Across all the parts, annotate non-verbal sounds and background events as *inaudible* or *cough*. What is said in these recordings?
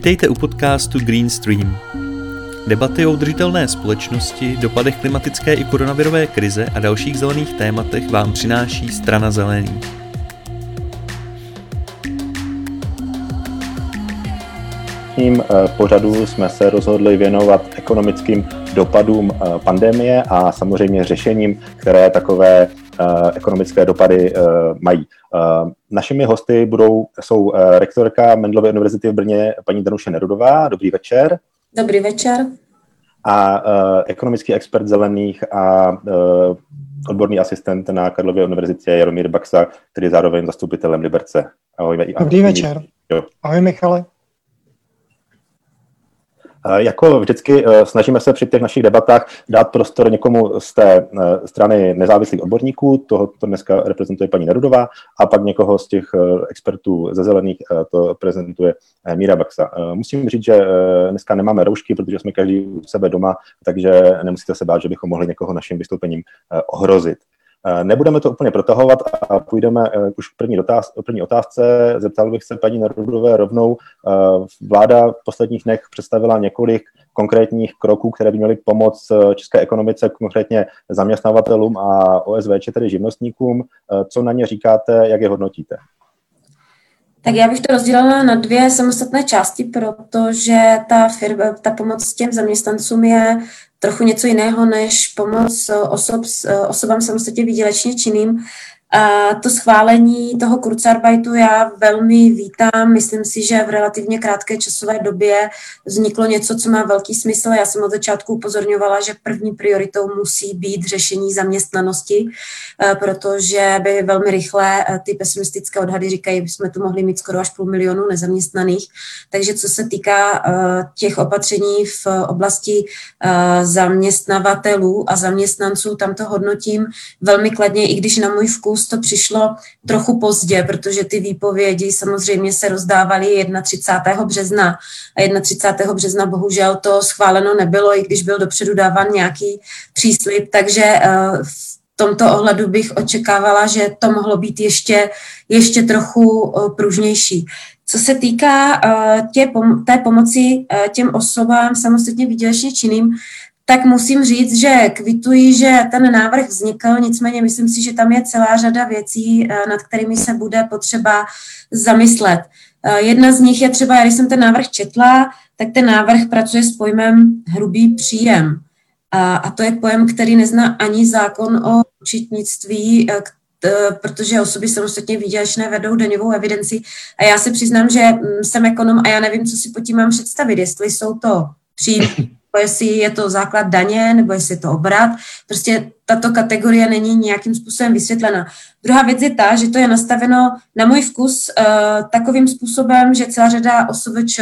Vítejte u podcastu Green Stream. Debaty o udržitelné společnosti, dopadech klimatické i koronavirové krize a dalších zelených tématech vám přináší Strana zelený. Tím eh, pořadu jsme se rozhodli věnovat ekonomickým dopadům eh, pandemie a samozřejmě řešením, které takové ekonomické dopady mají. Našimi hosty budou, jsou rektorka Mendlovy univerzity v Brně paní Danuše Nerudová. Dobrý večer. Dobrý večer. A ekonomický expert zelených a odborný asistent na Karlově univerzitě Jaromír Baxa, který je zároveň zastupitelem Liberce. Ahoj. Dobrý večer. Jo. Ahoj Michale. Jako vždycky eh, snažíme se při těch našich debatách dát prostor někomu z té eh, strany nezávislých odborníků, toho to dneska reprezentuje paní Nerudová, a pak někoho z těch eh, expertů ze zelených, to prezentuje Míra Baxa. Musím říct, že dneska nemáme roušky, protože jsme každý u sebe doma, takže nemusíte se bát, že bychom mohli někoho naším vystoupením ohrozit. Eh, nebudeme to úplně protahovat a půjdeme eh, už k první, dotáz, první otázce. Zeptal bych se paní Nerudové rovnou. Eh, vláda v posledních dnech představila několik konkrétních kroků, které by měly pomoct české ekonomice, konkrétně zaměstnavatelům a OSVČ, tedy živnostníkům. Co na ně říkáte, jak je hodnotíte? Tak já bych to rozdělila na dvě samostatné části, protože ta, firma, ta pomoc těm zaměstnancům je trochu něco jiného než pomoc osob, osobám samostatně výdělečně činným. To schválení toho Kurzarbeitu já velmi vítám. Myslím si, že v relativně krátké časové době vzniklo něco, co má velký smysl. Já jsem od začátku upozorňovala, že první prioritou musí být řešení zaměstnanosti, eh, protože by velmi rychle eh, ty pesimistické odhady říkají, že bychom tu mohli mít skoro až půl milionu nezaměstnaných. Takže co se týká eh, těch opatření v oblasti zaměstnavatelů a zaměstnanců, tam to hodnotím velmi kladně, i když na můj vkus letos to přišlo trochu pozdě, protože ty výpovědi samozřejmě se rozdávaly 31. března a 31. března bohužel to schváleno nebylo, i když byl dopředu dáván nějaký příslip, takže eh, v tomto ohledu bych očekávala, že to mohlo být ještě, ještě trochu eh, pružnější. Co se týká uh, tě, té pomoci těm osobám samostatně výdělečně činným, tak musím říct, že kvituji, že ten návrh vznikl, nicméně myslím si, že tam je celá řada věcí, eh, nad kterými se bude potřeba zamyslet. Eh, jedna z nich je třeba, když jsem ten návrh četla, tak ten návrh pracuje s pojmem hrubý příjem. A to je pojem, který nezná ani zákon o učitnictví, eh, protože osoby samostatně výdělečné vedou daňovou evidenci. A já se přiznám, že mm, jsem ekonom a já nevím, co si pod tím mám představit, jestli jsou to příjmy *laughs* jestli je to základ daně, nebo jestli je to obrat. Prostě tato kategorie není nějakým způsobem vysvětlena. Druhá věc je ta, že to je nastaveno na můj vkus uh, takovým způsobem, že celá řada OSVČ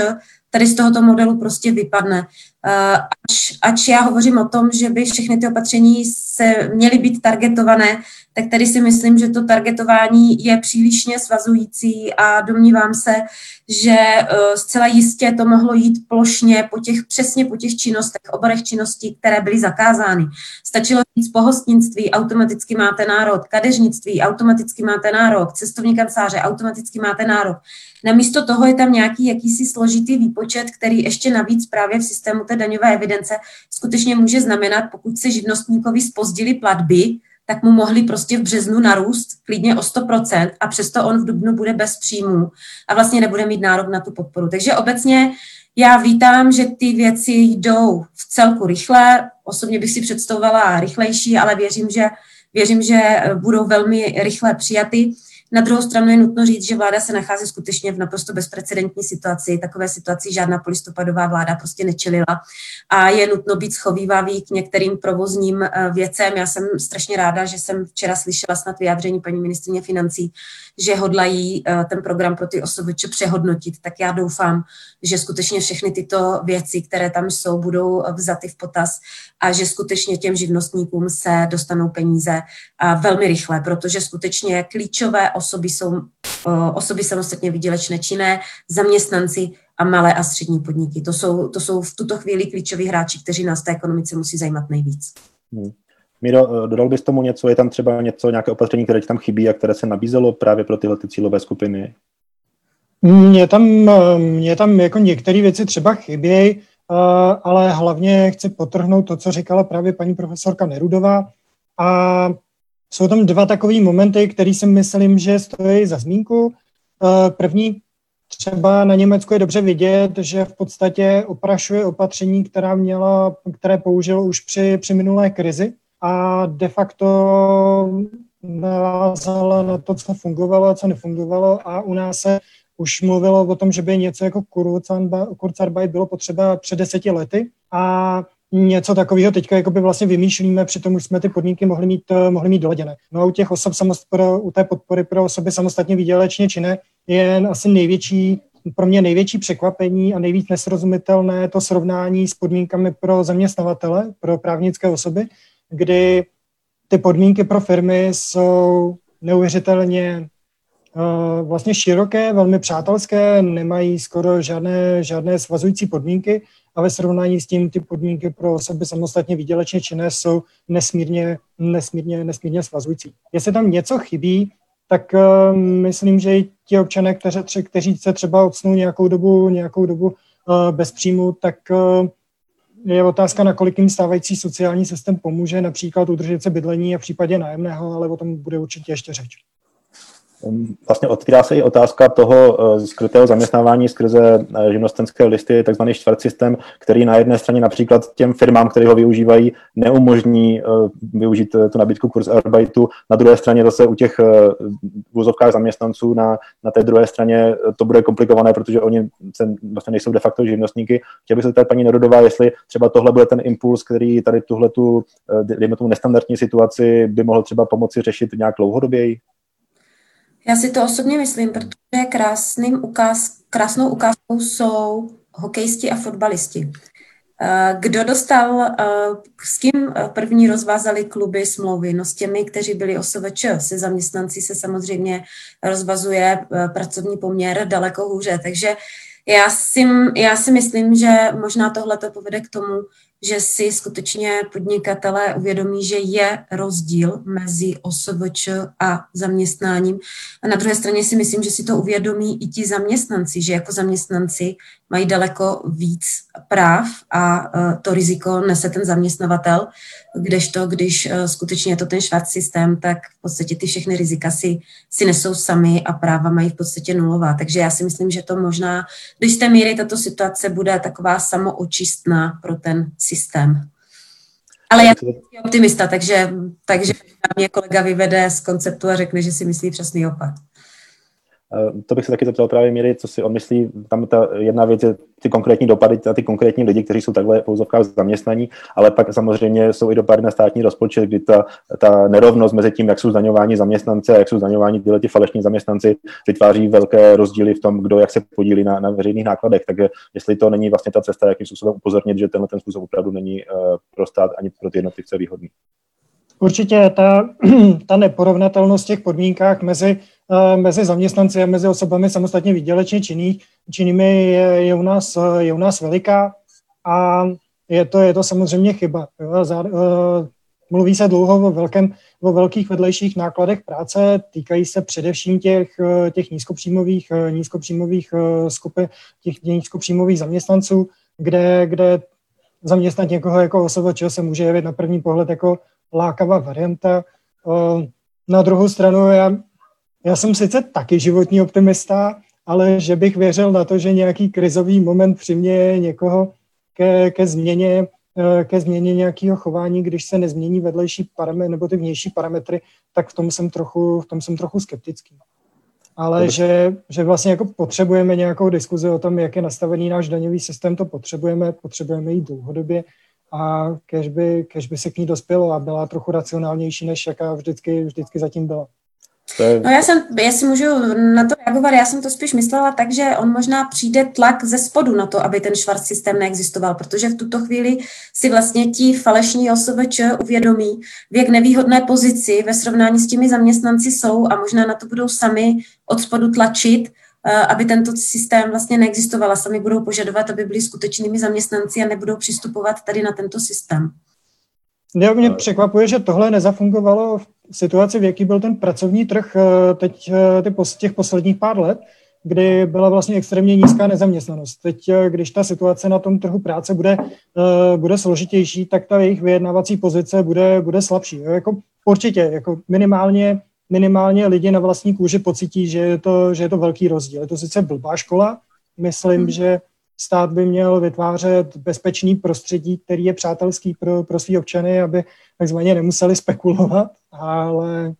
tady z tohoto modelu prostě vypadne. Ač, ač já hovořím o tom, že by všechny ty opatření se měly být targetované, tak tady si myslím, že to targetování je přílišně svazující a domnívám se, že uh, zcela jistě to mohlo jít plošně po těch, přesně po těch činnostech, oborech činností, které byly zakázány. Stačilo říct pohostnictví, automaticky máte nárok, kadeřnictví, automaticky máte nárok, cestovní kanceláře, automaticky máte nárok. Namísto toho je tam nějaký jakýsi složitý výpočet, který ještě navíc právě v systému té daňové evidence skutečně může znamenat, pokud se živnostníkovi spozdili platby, tak mu mohli prostě v březnu narůst klidně o 100% a přesto on v dubnu bude bez příjmů a vlastně nebude mít nárok na tu podporu. Takže obecně já vítám, že ty věci jdou v celku rychle. Osobně bych si představovala rychlejší, ale věřím, že, věřím, že budou velmi rychle přijaty. Na druhou stranu je nutno říct, že vláda se nachází skutečně v naprosto bezprecedentní situaci. Takové situaci žádná polistopadová vláda prostě nečelila a je nutno být schovývavý k některým provozním eh, věcem. Já jsem strašně ráda, že jsem včera slyšela snad vyjádření paní ministrině financí, že hodlají eh, ten program pro ty osoby přehodnotit. Tak já doufám, že skutečně všechny tyto věci, které tam jsou, budou vzaty v potaz a že skutečně těm živnostníkům se dostanou peníze velmi rychle, protože skutečně klíčové osoby jsou osoby samostatně výdělečné činné, zaměstnanci a malé a střední podniky. To jsou, to jsou v tuto chvíli klíčoví hráči, kteří nás té ekonomice musí zajímat nejvíc. Hmm. Miro, dodal bys tomu něco? Je tam třeba něco, nějaké opatření, které ti tam chybí a které se nabízelo právě pro tyhle ty cílové skupiny? Mně tam, mě tam jako některé věci třeba chybějí, ale hlavně chci potrhnout to, co říkala právě paní profesorka Nerudová. A jsou tam dva takové momenty, které si myslím, že stojí za zmínku. První, třeba na Německu je dobře vidět, že v podstatě oprašuje opatření, která měla, které použil už při, při minulé krizi a de facto navázala na to, co fungovalo a co nefungovalo a u nás se už mluvilo o tom, že by něco jako Kurzarbeit bylo potřeba před deseti lety a něco takového teďka jakoby vlastně vymýšlíme, přitom už jsme ty podmínky mohli mít, mohli mít doleděné. No a u těch osob pro, u té podpory pro osoby samostatně výdělečně činné je asi největší pro mě největší překvapení a nejvíc nesrozumitelné to srovnání s podmínkami pro zaměstnavatele, pro právnické osoby, kdy ty podmínky pro firmy jsou neuvěřitelně uh, vlastně široké, velmi přátelské, nemají skoro žádné, žádné svazující podmínky a ve srovnání s tím ty podmínky pro osoby samostatně výdělečně činné jsou nesmírně, nesmírně, nesmírně svazující. Jestli tam něco chybí, tak uh, myslím, že i ti občané, kteří, kteří se třeba odsnou nějakou dobu, nějakou dobu uh, bez příjmu, tak uh, je otázka, na kolik jim stávající sociální systém pomůže, například udržet se bydlení a v případě nájemného, ale o tom bude určitě ještě řeč. Vlastně otvírá se i otázka toho eh, skrytého zaměstnávání skrze eh, živnostenské listy, takzvaný čtvrt systém, který na jedné straně například těm firmám, které ho využívají, neumožní eh, využít tu nabídku kurz arbeitu. Na druhé straně zase u těch vůzovkách zaměstnanců na, na té druhé straně to bude komplikované, protože oni se, vlastně nejsou de facto živnostníky. Chtěl bych se tady paní Nerodová, jestli třeba tohle bude ten impuls, který tady tuhle tu, nestandardní situaci by mohl třeba pomoci řešit nějak dlouhodoběji? Já si to osobně myslím, protože krásným ukáz, krásnou ukázkou jsou hokejisti a fotbalisti. Eh, kdo dostal, eh, s kým eh, první rozvázali kluby smlouvy? No s těmi, kteří byli OSVČ. Se zaměstnanci se samozřejmě rozvazuje pracovní poměr daleko hůře. Takže já si, já si myslím, že možná tohle to povede k tomu, že si skutečně podnikatelé uvědomí, že je rozdíl mezi OSVČ a zaměstnáním. A na druhé straně si myslím, že si to uvědomí i ti zaměstnanci, že jako zaměstnanci mají daleko víc práv a e, to riziko nese ten zaměstnavatel, kdežto, když e, skutečně je to ten švart systém, tak v podstatě ty všechny rizika si, si nesou sami a práva mají v podstatě nulová. Takže já si myslím, že to možná do jisté míry tato situace bude taková samoočistná pro ten systém. Ale já jsem optimista, takže, takže mě kolega vyvede z konceptu a řekne, že si myslí přesný opak. Eh, to bych se taky zeptal právě Míry, co si on myslí. Tam ta jedna věc je ty konkrétní dopady na ty konkrétní lidi, kteří jsou takhle v zaměstnaní, ale pak samozřejmě jsou i dopady na státní rozpočet, kdy ta, ta nerovnost mezi tím, jak jsou zdaňováni zaměstnanci a jak jsou zdaňováni tyhle ti falešní zaměstnanci, vytváří velké rozdíly v tom, kdo jak se podílí na, na veřejných nákladech. Takže jestli to není vlastně ta cesta, jakým způsobem upozornit, že tenhle ten způsob opravdu není uh, pro stát ani pro ty jednotlivce výhodný. Určitě ta, *clears throat* ta neporovnatelnost v těch podmínkách mezi, eh, mezi zaměstnanci a mezi osobami samostatně výdělečně činných, činnými je, je, u nás, je u nás veliká a je to, je to samozřejmě chyba. Eh, mluví se dlouho o, velkém, o velkých vedlejších nákladech práce, týkají se především těch, eh, těch nízkopříjmových, nízkopříjmových skupin, těch nízkopříjmových zaměstnanců, kde, kde zaměstnat někoho jako osoba, čeho se může jevit na první pohled jako lákavá varianta. Na druhou stranu, já, já jsem sice taky životní optimista, ale že bych věřil na to, že nějaký krizový moment přiměje někoho ke, ke změně e, ke změně nějakého chování, když se nezmění vedlejší parametry nebo ty vnější parametry, tak v tom jsem trochu, v tom jsem trochu skeptický. Ale že, že vlastně jako potřebujeme nějakou diskuzi o tom, jak je nastavený náš daňový systém, to potřebujeme, potřebujeme jít dlouhodobě a kež by, kež by se k ní dospělo a byla trochu racionálnější, než jaká vždycky, vždycky zatím byla. No já jsem, jestli můžu na to reagovat, já jsem to spíš myslela tak, že on možná přijde tlak ze spodu na to, aby ten švart systém neexistoval, protože v tuto chvíli si vlastně ti falešní OSVČ uvědomí, v jak nevýhodné pozici ve srovnání s těmi zaměstnanci jsou a možná na to budou sami od spodu tlačit, aby tento systém vlastně neexistoval a sami budou požadovat, aby byli skutečnými zaměstnanci a nebudou přistupovat tady na tento systém. Jo, mě překvapuje, že tohle nezafungovalo v situaci, v jaký byl ten pracovní trh eh, teď eh, ty, těch posledních pár let, kdy byla vlastně extrémně nízká nezaměstnanost. Teď, eh, když ta situace na tom trhu práce bude, eh, bude složitější, tak ta jejich vyjednávací pozice bude, bude slabší. Jako, určitě, jako minimálně, minimálně lidi na vlastní kůži pocítí, že je, to, že je to velký rozdíl. Je to sice blbá škola, myslím, hmm. že stát by měl vytvářet bezpečný prostředí, který je přátelský pro, pro svý občany, aby takzvaně nemuseli spekulovat, ale,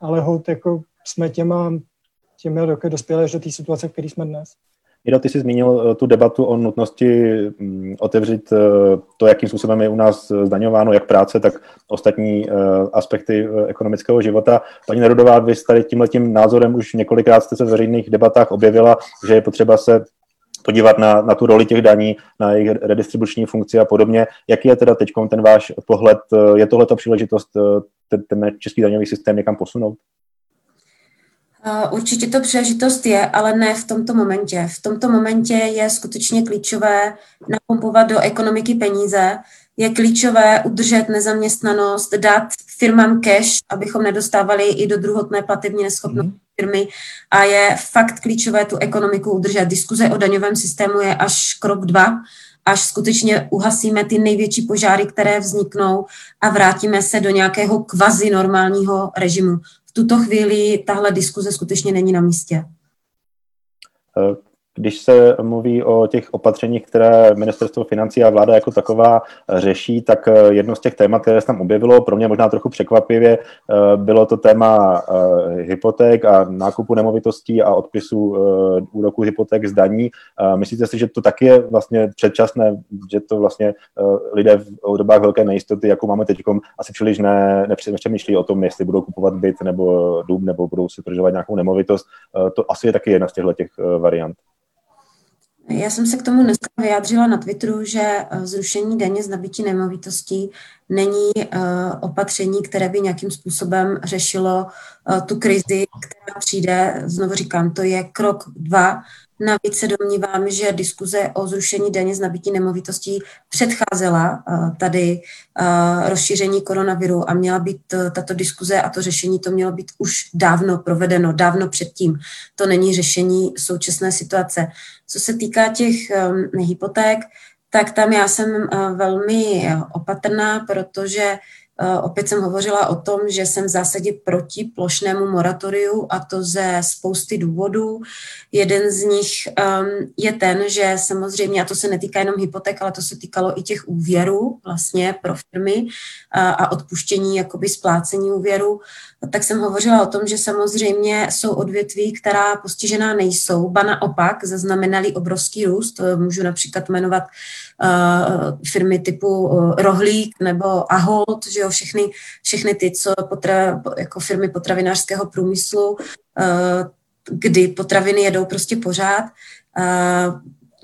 ale hod jako jsme těma, těmi roky dospěli až do té situace, v které jsme dnes. Jiro, ty jsi zmínil eh, tu debatu o nutnosti mm, otevřít eh, to, jakým způsobem je u nás zdaňováno jak práce, tak ostatní eh, aspekty ekonomického života. Paní Nerudová, vy tady tímhletím názorem už několikrát jste se v veřejných debatách objevila, že je potřeba se podívat na, na tu roli těch daní, na jejich redistribuční funkci a podobně. Jaký je teda teď ten váš pohled? Je tohle ta příležitost ten, ten český daňový systém někam posunout? Určitě to příležitost je, ale ne v tomto momentě. V tomto momentě je skutečně klíčové napumpovat do ekonomiky peníze, je klíčové udržet nezaměstnanost, dát firmám cash, abychom nedostávali i do druhotné platební neschopnosti mm. firmy a je fakt klíčové tu ekonomiku udržet. Diskuze o daňovém systému je až krok dva, až skutečně uhasíme ty největší požáry, které vzniknou a vrátíme se do nějakého kvazi normálního režimu v tuto chvíli tahle diskuze skutečně není na místě. Když se mluví o těch opatřeních, které ministerstvo financí a vláda jako taková řeší, tak eh, jedno z těch témat, které se tam objevilo, pro mě možná trochu překvapivě, eh, bylo to téma eh, hypoték a nákupu nemovitostí a odpisu úroku hypoték z daní. Myslíte si, že to taky je vlastně předčasné, že to vlastně lidé v dobách velké nejistoty, jako máme teď, asi příliš ne, nepřemýšlí o tom, jestli budou kupovat byt nebo dům, nebo budou si prožívat nějakou nemovitost. To asi je taky jedna z těchto těch variant. Já jsem se k tomu dneska vyjádřila na Twitteru, že eh, zrušení daně z nabití nemovitostí není uh, opatření, které by nějakým způsobem řešilo uh, tu krizi, která přijde. Znovu říkám, to je krok dva Navíc se domnívám, že diskuze o zrušení daně z nabití nemovitostí předcházela eh, tady eh, rozšíření koronaviru a měla být eh, tato diskuze a to řešení to mělo být už dávno provedeno, dávno předtím. To není řešení současné situace. Co se týká těch hypoték, tak tam já jsem velmi opatrná, protože Eh, opět jsem hovořila o tom, že jsem v zásadě proti plošnému moratoriu a to ze spousty důvodů. Jeden z nich um, je ten, že samozřejmě, a to se netýká jenom hypoték, ale to se týkalo i těch úvěrů vlastně pro firmy a, a odpuštění jakoby splácení úvěru, tak jsem hovořila o tom, že samozřejmě jsou odvětví, která postižená nejsou, ba naopak zaznamenali obrovský růst. Můžu například jmenovat uh, firmy typu uh, Rohlík nebo Ahold, že jo, všechny, všechny ty, co potra, jako firmy potravinářského průmyslu, uh, kdy potraviny jedou prostě pořád. Uh,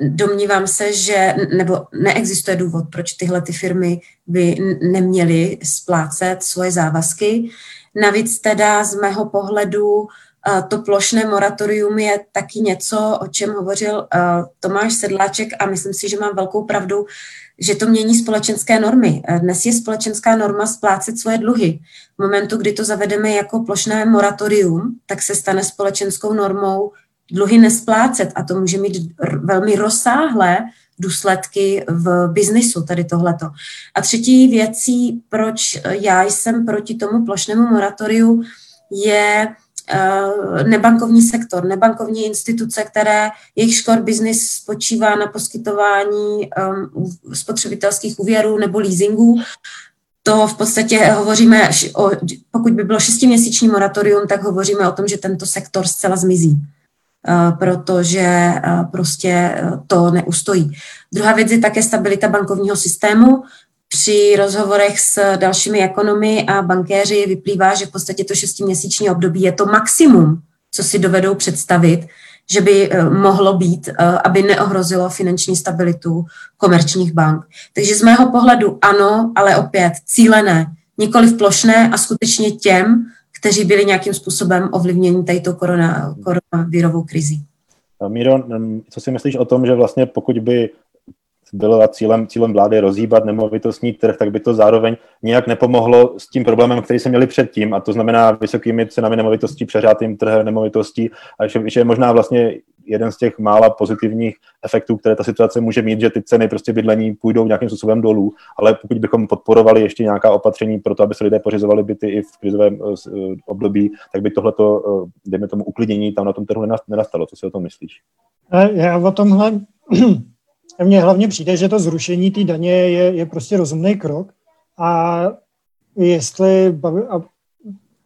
domnívám se, že nebo neexistuje důvod, proč tyhle ty firmy by neměly splácet svoje závazky. Navíc teda z mého pohledu eh, to plošné moratorium je taky něco, o čem hovořil eh, Tomáš Sedláček a myslím si, že mám velkou pravdu, že to mění společenské normy. Eh, dnes je společenská norma splácet svoje dluhy. V momentu, kdy to zavedeme jako plošné moratorium, tak se stane společenskou normou dluhy nesplácet a to může mít velmi rozsáhlé důsledky v biznisu, tady tohleto. A třetí věcí, proč já jsem proti tomu plošnému moratoriu, je eh, nebankovní sektor, nebankovní instituce, které jejich core business spočívá na poskytování um, spotřebitelských úvěrů nebo leasingů. To v podstatě hovoříme, o, pokud by bylo šestiměsíční moratorium, tak hovoříme o tom, že tento sektor zcela zmizí. Eh, protože eh, prostě eh, to neustojí. Druhá věc je také stabilita bankovního systému. Při rozhovorech s dalšími ekonomy a bankéři vyplývá, že v podstatě to šestiměsíční období je to maximum, co si dovedou představit, že by mohlo být, aby neohrozilo finanční stabilitu komerčních bank. Takže z mého pohledu ano, ale opět cílené, nikoli plošné a skutečně těm, kteří byli nějakým způsobem ovlivněni této korona, koronavirovou krizi. Míro, co si myslíš o tom, že vlastně pokud by bylo cílem, cílem vlády rozhýbat nemovitostní trh, tak by to zároveň nějak nepomohlo s tím problémem, který jsme měli předtím, a to znamená vysokými cenami nemovitostí, přeřátým trhem nemovitostí, a že, že je možná vlastně jeden z těch mála pozitivních efektů, které ta situace může mít, že ty ceny prostě bydlení půjdou nějakým způsobem dolů, ale pokud bychom podporovali ještě nějaká opatření pro to, aby se lidé pořizovali byty i v krizovém uh, období, tak by tohleto, uh, dejme tomu, uklidnění tam na tom trhu nenastalo. Co si o tom myslíš? Já o tomhle, mně hlavně přijde, že to zrušení té daně je, je prostě rozumný krok a jestli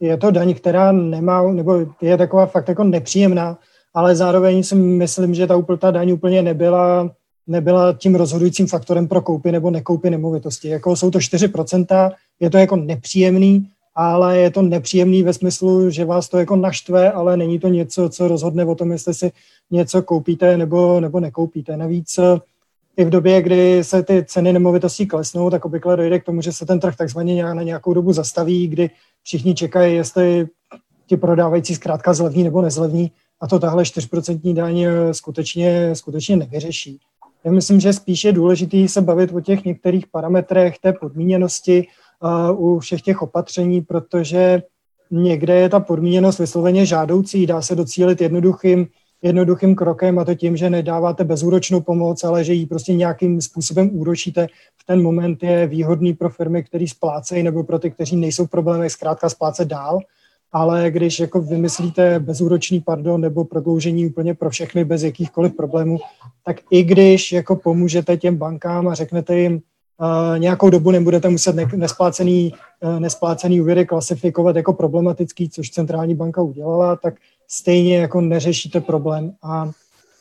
je to daň, která nemá, nebo je taková fakt jako nepříjemná, ale zároveň si myslím, že ta úplta daň úplně nebyla, nebyla tím rozhodujícím faktorem pro koupy nebo nekoupy nemovitosti. Jako jsou to 4%, je to jako nepříjemný, ale je to nepříjemný ve smyslu, že vás to jako naštve, ale není to něco, co rozhodne o tom, jestli si něco koupíte nebo, nebo nekoupíte. Navíc i v době, kdy se ty ceny nemovitostí klesnou, tak obvykle dojde k tomu, že se ten trh takzvaně na nějakou dobu zastaví, kdy všichni čekají, jestli ti prodávající zkrátka zlevní nebo nezlevní a to tahle 4% daň eh, skutečně, skutečně nevyřeší. Já myslím, že spíš je důležité se bavit o těch některých parametrech té podmíněnosti uh, u všech těch opatření, protože někde je ta podmíněnost vysloveně žádoucí, dá se docílit jednoduchým, jednoduchým krokem a to tím, že nedáváte bezúročnou pomoc, ale že ji prostě nějakým způsobem úročíte. V ten moment je výhodný pro firmy, které splácejí, nebo pro ty, kteří nejsou v problémech zkrátka splácet dál ale když jako vymyslíte bezúročný pardon nebo prodloužení úplně pro všechny bez jakýchkoliv problémů, tak i když jako pomůžete těm bankám a řeknete jim, uh, nějakou dobu nebudete muset ne- nesplácený, uh, nesplácený úvěry klasifikovat jako problematický, což centrální banka udělala, tak stejně jako neřešíte problém. A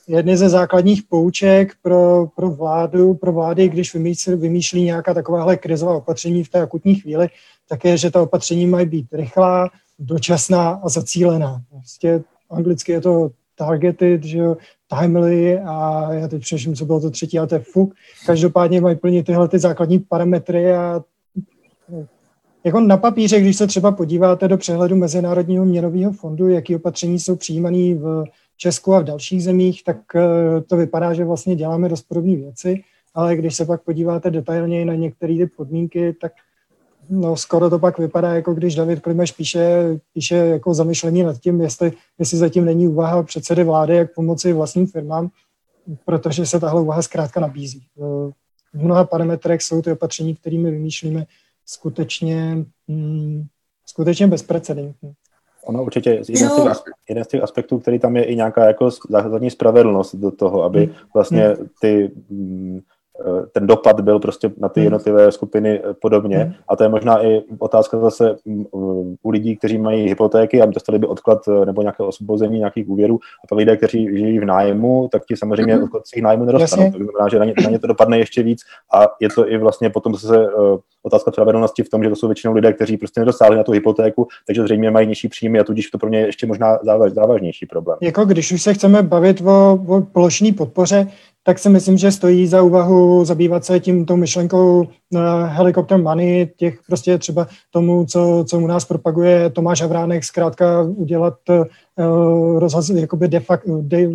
jedny ze základních pouček pro, pro vládu, pro vlády, když vymýšlí, vymýšlí nějaká takováhle krizová opatření v té akutní chvíli, tak je, že ta opatření mají být rychlá, dočasná a zacílená. Prostě anglicky je to targeted, že jo, timely a já teď přeším, co bylo to třetí, ale to je fuk. Každopádně mají plnit tyhle ty základní parametry a jako na papíře, když se třeba podíváte do přehledu Mezinárodního měnového fondu, jaký opatření jsou přijímané v Česku a v dalších zemích, tak eh, to vypadá, že vlastně děláme dost podobné věci, ale když se pak podíváte detailněji na některé ty podmínky, tak no skoro to pak vypadá, jako když David Klimeš píše, píše jako zamyšlení nad tím, jestli, jestli zatím není úvaha předsedy vlády, jak pomoci vlastním firmám, protože se tahle úvaha zkrátka nabízí. V mnoha parametrech jsou ty opatření, kterými vymýšlíme, skutečně, mm, skutečně bezprecedentní. Ono určitě jeden z, těch, jeden z těch aspektů, který tam je i nějaká jako základní spravedlnost do toho, aby hmm. vlastně hmm. ty mm, ten dopad byl prostě na ty hmm. jednotlivé skupiny eh, podobně. Hmm. A to je možná i otázka zase mm, u lidí, kteří mají hypotéky a dostali by odklad eh, nebo nějaké osvobození nějakých úvěrů. A pak lidé, kteří žijí v nájmu, tak ti samozřejmě hmm. odklad svých nájmu nedostanou. To znamená, že na ně, na ně to dopadne ještě víc. A je to i vlastně potom zase otázka spravedlnosti v tom, že to jsou většinou lidé, kteří prostě nedosáhli na tu hypotéku, takže zřejmě mají nižší příjmy a tudíž to pro ně je ještě možná závaž, závažnější problém. Jako když už se chceme bavit o, o plošné podpoře, tak si myslím, že stojí za úvahu zabývat se tím tou myšlenkou uh, helikopter money, těch prostě třeba tomu, co, co u nás propaguje Tomáš Havránek, zkrátka udělat uh, rozhaz, jakoby de facto, de,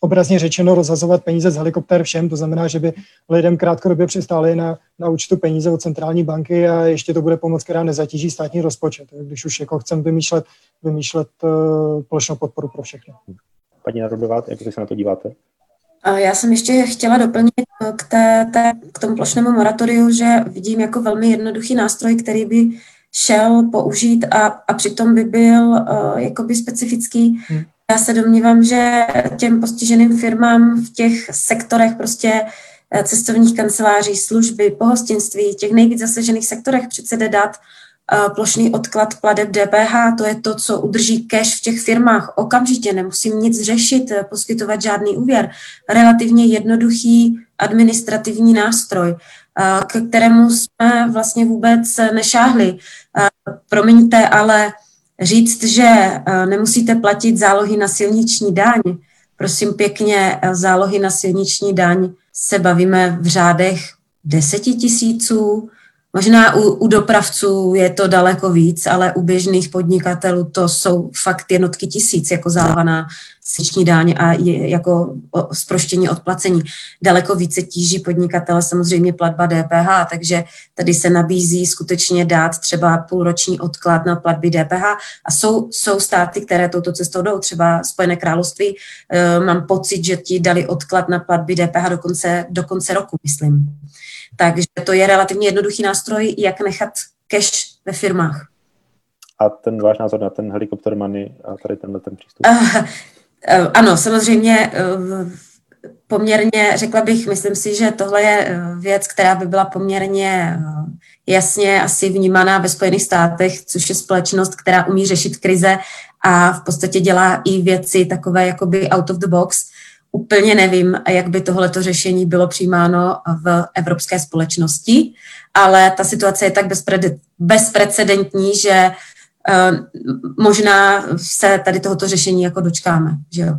obrazně řečeno rozhazovat peníze z helikoptér všem, to znamená, že by lidem krátkodobě přistáli na, na účtu peníze od centrální banky a ještě to bude pomoc, která nezatíží státní rozpočet, když už jako chcem vymýšlet, vymýšlet uh, plošnou podporu pro všechny. Paní Narodová, jak se na to díváte? Já jsem ještě chtěla doplnit k, té, té, k tomu plošnému moratoriu, že vidím jako velmi jednoduchý nástroj, který by šel použít a, a přitom by byl uh, jakoby specifický. Hmm. Já se domnívám, že těm postiženým firmám v těch sektorech prostě eh, cestovních kanceláří, služby, pohostinství, těch nejvíc zasažených sektorech přece jde dát plošný odklad pladeb DPH, to je to, co udrží cash v těch firmách. Okamžitě nemusím nic řešit, eh, poskytovat žádný úvěr. Relativně jednoduchý administrativní nástroj, eh, k kterému jsme vlastně vůbec nešáhli. Eh, promiňte, ale říct, že nemusíte platit zálohy na silniční daň, prosím pěkně, zálohy na silniční daň se bavíme v řádech deseti tisíců, Možná u, u dopravců je to daleko víc, ale u běžných podnikatelů to jsou fakt jednotky tisíc jako závaná silniční dáň a je jako zproštění odplacení. Daleko více tíží podnikatele samozřejmě platba DPH, takže tady se nabízí skutečně dát třeba půlroční odklad na platby DPH a jsou, jsou státy, které touto cestou jdou, třeba Spojené království. E, mám pocit, že ti dali odklad na platby DPH do konce, do konce roku, myslím. Takže to je relativně jednoduchý nástroj, jak nechat cash ve firmách. A ten váš názor na ten helikopter money a tady tenhle ten přístup? Uh, uh, ano, samozřejmě uh, poměrně, řekla bych, myslím si, že tohle je věc, která by byla poměrně jasně asi vnímaná ve Spojených státech, což je společnost, která umí řešit krize a v podstatě dělá i věci takové jakoby out of the box. Úplně nevím, jak by tohleto řešení bylo přijímáno v evropské společnosti, ale ta situace je tak bezprecedentní, že uh, možná se tady tohoto řešení jako dočkáme, že jo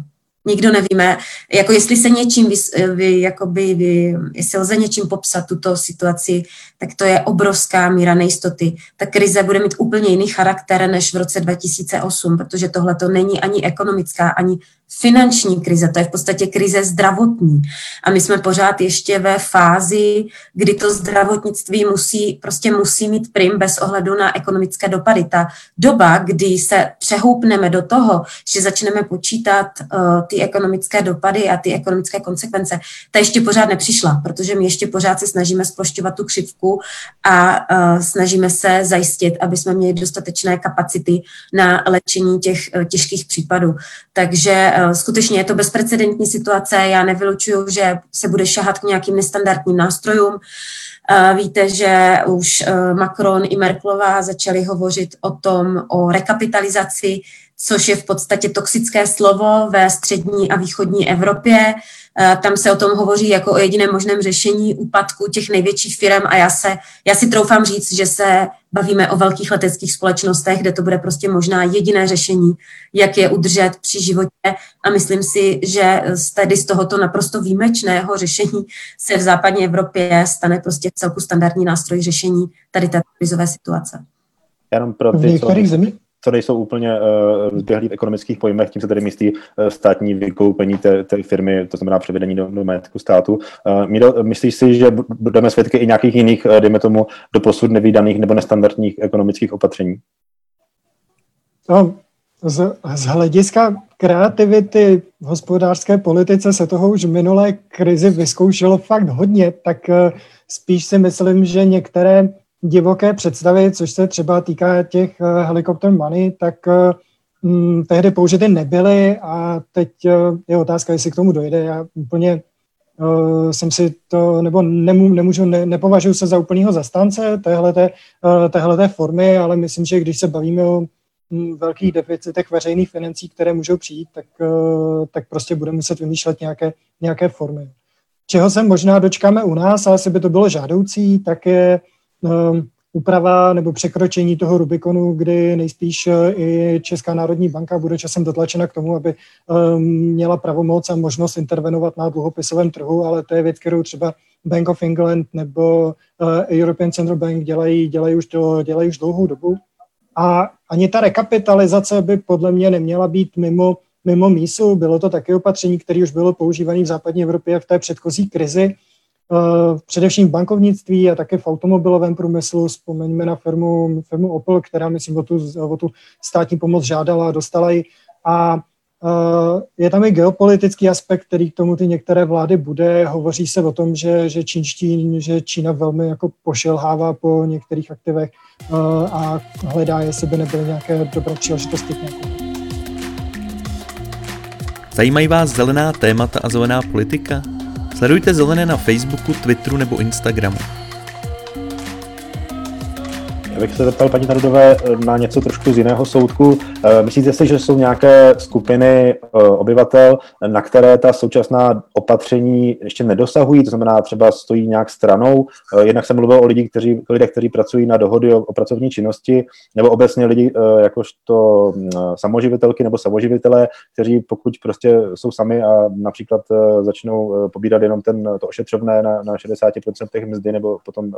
nikdo nevíme, jako jestli se něčím, vy, vy, jakoby, vy, jestli lze něčím popsat tuto situaci, tak to je obrovská míra nejistoty. Ta krize bude mít úplně jiný charakter než v roce 2008, protože tohle to není ani ekonomická, ani finanční krize, to je v podstatě krize zdravotní. A my jsme pořád ještě ve fázi, kdy to zdravotnictví musí, prostě musí mít prim bez ohledu na ekonomické dopady. Ta doba, kdy se přehoupneme do toho, že začneme počítat uh, ty ekonomické dopady a ty ekonomické konsekvence, ta ještě pořád nepřišla, protože my ještě pořád se snažíme splošťovat tu křivku a uh, snažíme se zajistit, aby jsme měli dostatečné kapacity na léčení těch uh, těžkých případů. Takže uh, skutečně je to bezprecedentní situace, já nevylučuju, že se bude šahat k nějakým nestandardním nástrojům. Víte, že už Macron i Merklová začali hovořit o tom, o rekapitalizaci což je v podstatě toxické slovo ve střední a východní Evropě. Eh, tam se o tom hovoří jako o jediném možném řešení úpadku těch největších firm a já, se, já si troufám říct, že se bavíme o velkých leteckých společnostech, kde to bude prostě možná jediné řešení, jak je udržet při životě a myslím si, že tedy z tohoto naprosto výjimečného řešení se v západní Evropě stane prostě celku standardní nástroj řešení tady té krizové situace. Jenom pro ty, v některých zemích co nejsou úplně uh, zběhlí v ekonomických pojmech, tím se tedy myslí uh, státní vykoupení té, té firmy, to znamená převedení do, do majetku státu. Uh, myslíš si, že budeme svědky i nějakých jiných, dejme tomu, do posud nevýdaných nebo nestandardních ekonomických opatření? No, z, z hlediska kreativity v hospodářské politice se toho už v minulé krizi vyzkoušelo fakt hodně, tak spíš si myslím, že některé divoké představy, což se třeba týká těch uh, helikopter money, tak uh, tehdy použity nebyly a teď uh, je otázka, jestli k tomu dojde. Já úplně uh, jsem si to, nebo nemů, nemůžu, ne, nepovažuji se za úplného zastánce téhleté, uh, téhleté formy, ale myslím, že když se bavíme o um, velkých deficitech veřejných financí, které můžou přijít, tak, uh, tak prostě budeme muset vymýšlet nějaké, nějaké formy. Čeho se možná dočkáme u nás, a asi by to bylo žádoucí, tak je Ehm, úprava nebo překročení toho Rubikonu, kdy nejspíš eh, i Česká národní banka bude časem dotlačena k tomu, aby ehm, měla pravomoc a možnost intervenovat na dluhopisovém trhu, ale to je věc, kterou třeba Bank of England nebo eh, European Central Bank dělají, dělají, už, do, dělají už dlouhou dobu. A ani ta rekapitalizace by podle mě neměla být mimo, mimo mísu. Bylo to taky opatření, které už bylo používané v západní Evropě v té předchozí krizi především v bankovnictví a také v automobilovém průmyslu. Vzpomeňme na firmu, firmu Opel, která, myslím, o tu, o tu státní pomoc žádala a dostala ji. A eh, je tam i geopolitický aspekt, který k tomu ty některé vlády bude. Hovoří se o tom, že, že, čínští, že Čína velmi jako pošelhává po některých aktivech eh, a hledá, jestli by nebyly nějaké dobré příležitosti. Zajímají vás zelená témata a zelená politika? Sledujte Zelené na Facebooku, Twitteru nebo Instagramu. Já bych se zeptal paní Narodové na něco trošku z jiného soudku. Eh, myslíte si, že jsou nějaké skupiny eh, obyvatel, na které ta současná opatření ještě nedosahují, to znamená třeba stojí nějak stranou? Eh, jednak jsem mluvil o lidí, kteří, lidé, kteří pracují na dohody o, o pracovní činnosti, nebo obecně lidi jakožto mm, samoživitelky nebo samoživitelé, kteří pokud prostě jsou sami a například začnou pobírat jenom ten, to ošetřovné na, na 60% mzdy nebo potom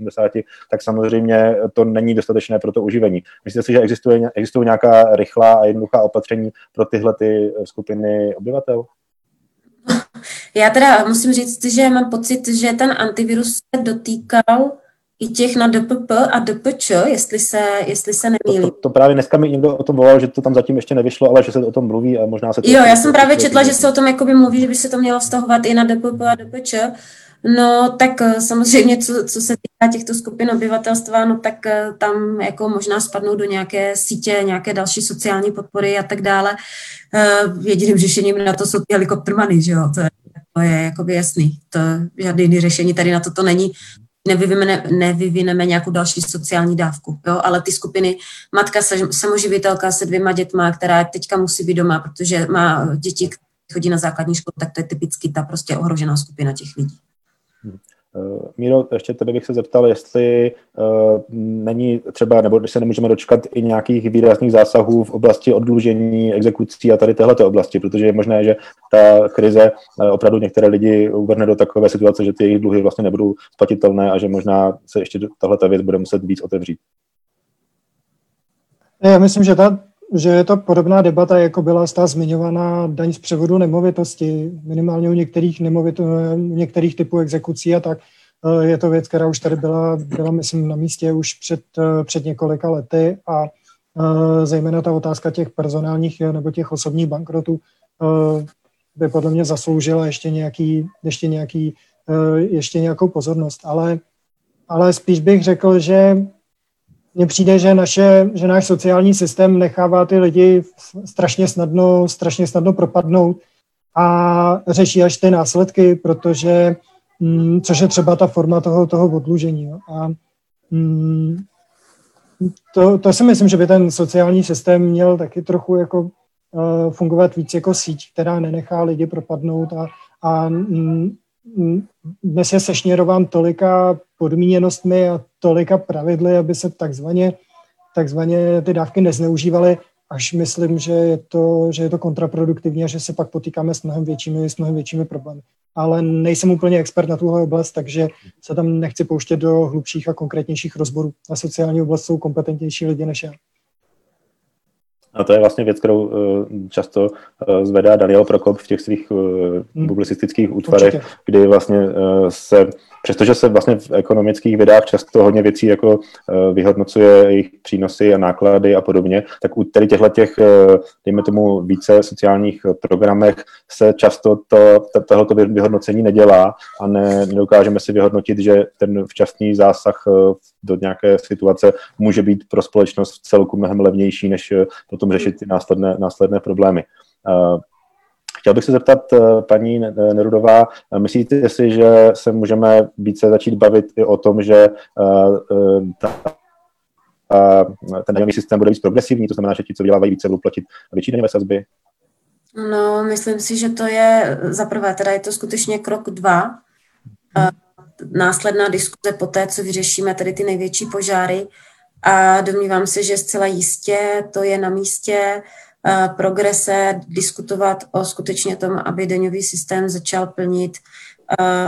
80%, tak samozřejmě to není dostatečné pro to uživení. Myslíte si, že existuje, existují nějaká rychlá a jednoduchá opatření pro tyhle ty skupiny obyvatel? *laughs* Já teda musím říct, že mám pocit, že ten antivirus se dotýkal i těch na DPP a DPČ, jestli se, jestli se nemýlím. To, to, to, právě dneska mi někdo o tom volal, že to tam zatím ještě nevyšlo, ale že se o tom mluví a možná se to... Jo, já jsem právě četla, že se o tom jakoby mluví, že by se to mělo vztahovat i na DPP a DPČ. No, tak eh, samozřejmě, co, co se týká těchto skupin obyvatelstva, no tak eh, tam jako možná spadnou do nějaké sítě, nějaké další sociální podpory a tak dále. Eh, jediným řešením na to jsou ty helikoptermany, že jo, to je, to je jakoby jasný. To žádný jiný řešení tady na to to není nevyvineme, nevyvineme nějakou další sociální dávku, jo? ale ty skupiny, matka samoživitelka se dvěma dětma, která teďka musí být doma, protože má děti, chodí na základní školu, tak to je typicky ta prostě ohrožená skupina těch lidí. Uh, Míro, ještě tebe bych se zeptal, jestli uh, není třeba, nebo když se nemůžeme dočkat i nějakých výrazných zásahů v oblasti odlužení, exekucí a tady téhleté oblasti, protože je možné, že ta krize uh, opravdu některé lidi uvrhne do takové situace, že ty jejich dluhy vlastně nebudou splatitelné a že možná se ještě tahle věc bude muset víc otevřít. Já myslím, že ta že je to podobná debata, jako byla ta zmiňovaná daň z převodu nemovitosti, minimálně u některých, nemovit, některých typů exekucí a tak. Eh, je to věc, která už tady byla, byla myslím, na místě už před, eh, před několika lety a eh, zejména ta otázka těch personálních nebo těch osobních bankrotů by podle mě zasloužila ještě nějaký, ještě nějaký, ještě nějakou pozornost. Ale, ale spíš bych řekl, že mně přijde, že, naše, že náš sociální systém nechává ty lidi strašně snadno, strašně snadno propadnout a řeší až ty následky, protože, mm, což je třeba ta forma toho, toho odlužení. Jo. A mm, to, to si myslím, že by ten sociální systém měl taky trochu jako uh, fungovat víc jako síť, která nenechá lidi propadnout a, a mm, dnes je sešněrován tolika podmíněnostmi a tolika pravidly, aby se takzvaně, takzvaně ty dávky nezneužívaly, až myslím, že je, to, že je to kontraproduktivní a že se pak potýkáme s mnohem většími, s mnohem většími problémy. Ale nejsem úplně expert na tuhle oblast, takže se tam nechci pouštět do hlubších a konkrétnějších rozborů. Na sociální oblast jsou kompetentnější lidi než já. A to je vlastně věc, kterou eh, často eh, zvedá Daniel Prokop v těch svých eh, hmm. publicistických útvarech, Určitě. kdy vlastně se přestože se vlastně v ekonomických vědách často hodně věcí jako eh, vyhodnocuje jejich přínosy a náklady a podobně, tak u tady těchto těch, eh, dejme tomu, více sociálních programech se často to, tohoto vyhodnocení nedělá a ne, nedokážeme si vyhodnotit, že ten včasný zásah eh, do nějaké situace může být pro společnost v celku mnohem levnější, než potom řešit ty následné, následné problémy. Chtěl bych se zeptat, eh, paní Nerudová, eh, myslíte si, že se můžeme více začít bavit i o tom, že eh, ta, ten daňový systém bude víc progresivní, to znamená, že ti, co vydělávají více, budou platit větší daňové sazby? No, myslím si, že to je, za prvé, teda je to skutečně krok dva, následná diskuze po té, co vyřešíme tady ty největší požáry. A domnívám se, že zcela jistě to je na místě progrese, diskutovat o skutečně tom, aby daňový systém začal plnit,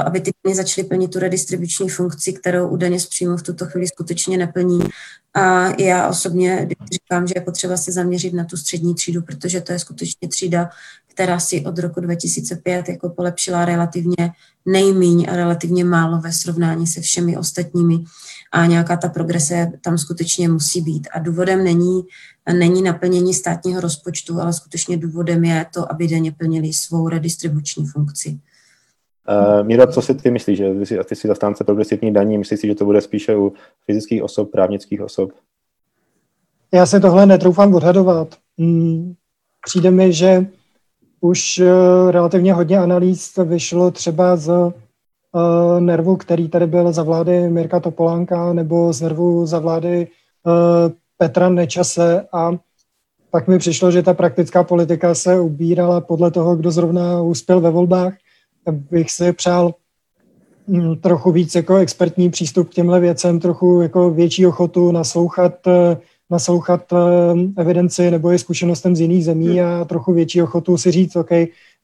aby ty daně začaly plnit tu redistribuční funkci, kterou u daně z příjmu v tuto chvíli skutečně neplní. A já osobně říkám, že je potřeba se zaměřit na tu střední třídu, protože to je skutečně třída, která si od roku 2005 jako polepšila relativně nejmíň a relativně málo ve srovnání se všemi ostatními a nějaká ta progrese tam skutečně musí být. A důvodem není, není naplnění státního rozpočtu, ale skutečně důvodem je to, aby daně plnili svou redistribuční funkci. Uh, Míra, co si ty myslíš, že ty jsi, ty jsi zastánce progresivní daní, myslíš si, že to bude spíše u fyzických osob, právnických osob? Já se tohle netroufám odhadovat. Hmm, přijde mi, že už uh, relativně hodně analýz vyšlo třeba z uh, nervu, který tady byl za vlády Mirka Topolánka, nebo z nervu za vlády uh, Petra Nečase a pak mi přišlo, že ta praktická politika se ubírala podle toho, kdo zrovna uspěl ve volbách. Bych si přál mm, trochu víc jako expertní přístup k těmhle věcem, trochu jako větší ochotu naslouchat, naslouchat evidenci nebo i zkušenostem z jiných zemí a trochu větší ochotu si říct, OK,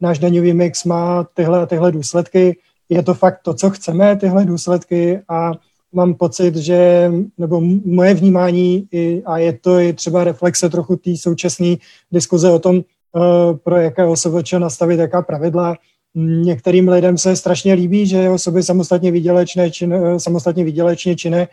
náš daňový mix má tyhle a tyhle důsledky, je to fakt to, co chceme, tyhle důsledky a mám pocit, že, nebo moje vnímání, a je to i třeba reflexe trochu té současné diskuze o tom, pro jaké OSVČ nastavit jaká pravidla. Některým lidem se strašně líbí, že osoby samostatně výdělečné, čin, samostatně výdělečně činné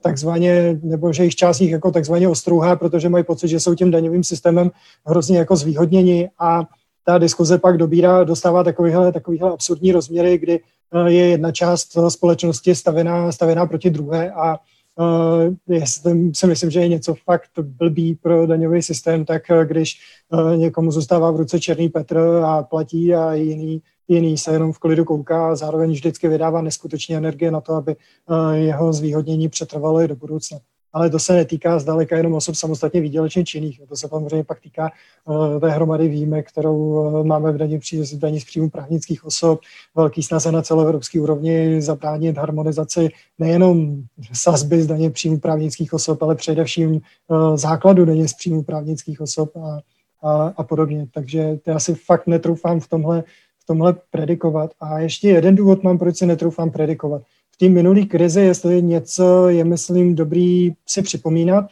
takzvaně, nebo že jich část jako takzvaně ostrouhá, protože mají pocit, že jsou tím daňovým systémem hrozně jako zvýhodněni a ta diskuze pak dobírá, dostává takovýhle, takovýhle absurdní rozměry, kdy eh, je jedna část společnosti stavěná, stavěná proti druhé a Uh, jestli si myslím, že je něco fakt blbý pro daňový systém, tak uh, když uh, někomu zůstává v ruce černý Petr a platí a jiný jiný se jenom v klidu kouká a zároveň vždycky vydává neskutečně energie na to, aby eh, jeho zvýhodnění přetrvalo i do budoucna. Ale to se netýká zdaleka jenom osob samostatně výdělečně činných. To se samozřejmě pak týká uh, té hromady výjimek, kterou uh, máme v daní, v daní z příjmu právnických osob, velký snaze na celoevropské úrovni zabránit harmonizaci nejenom sazby z daně příjmu právnických osob, ale především uh, základu daně z příjmu právnických osob a, a, a podobně. Takže já si fakt netroufám v tomhle v tomhle predikovat. A ještě jeden důvod mám, proč si netroufám predikovat. V té minulé krizi, jestli něco je, myslím, dobrý si připomínat,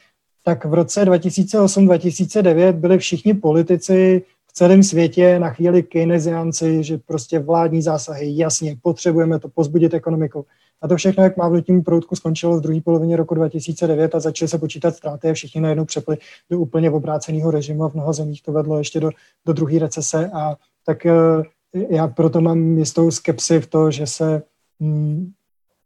tak v roce 2008-2009 byli všichni politici v celém světě na chvíli keynesiánci, že prostě vládní zásahy, jasně, potřebujeme to pozbudit ekonomiku. A to všechno, jak mávnutím proutku, skončilo v druhé polovině roku 2009 a začaly se počítat ztráty a všichni najednou přepli do úplně obráceného režimu a v mnoha zemích to vedlo ještě do, do druhé recese a tak eh, já proto mám jistou skepsi v to, že se mm,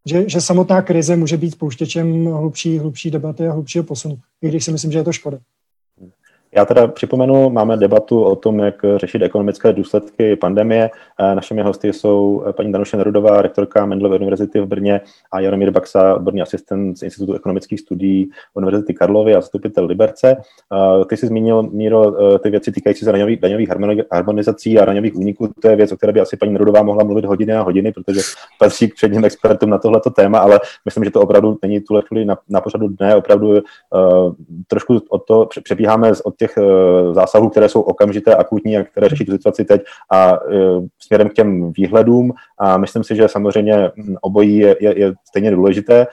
že, že samotná krize může být spouštěčem hlubší, hlubší debaty a hlubšího posunu, i když si myslím, že je to škoda. Já teda připomenu, máme debatu o tom, jak řešit ekonomické důsledky pandemie. Našimi hosty jsou paní Danuše Nerudová, rektorka Mendelovy univerzity v Brně a Jaromír Baxa, odborný asistent z Institutu ekonomických studií Univerzity Karlovy a zastupitel Liberce. Ty jsi zmínil, Míro, ty věci týkající se daňových, daňových harmonizací a daňových úniků. To je věc, o které by asi paní Nerudová mohla mluvit hodiny a hodiny, protože patří k předním expertům na tohleto téma, ale myslím, že to opravdu není tuhle na, na pořadu dne. Opravdu uh, trošku od to přebíháme od těch těch eh, zásahů, které jsou okamžité, akutní a které řeší tu situaci teď a eh, směrem k těm výhledům a myslím si, že samozřejmě hm, obojí je, je, je stejně důležité.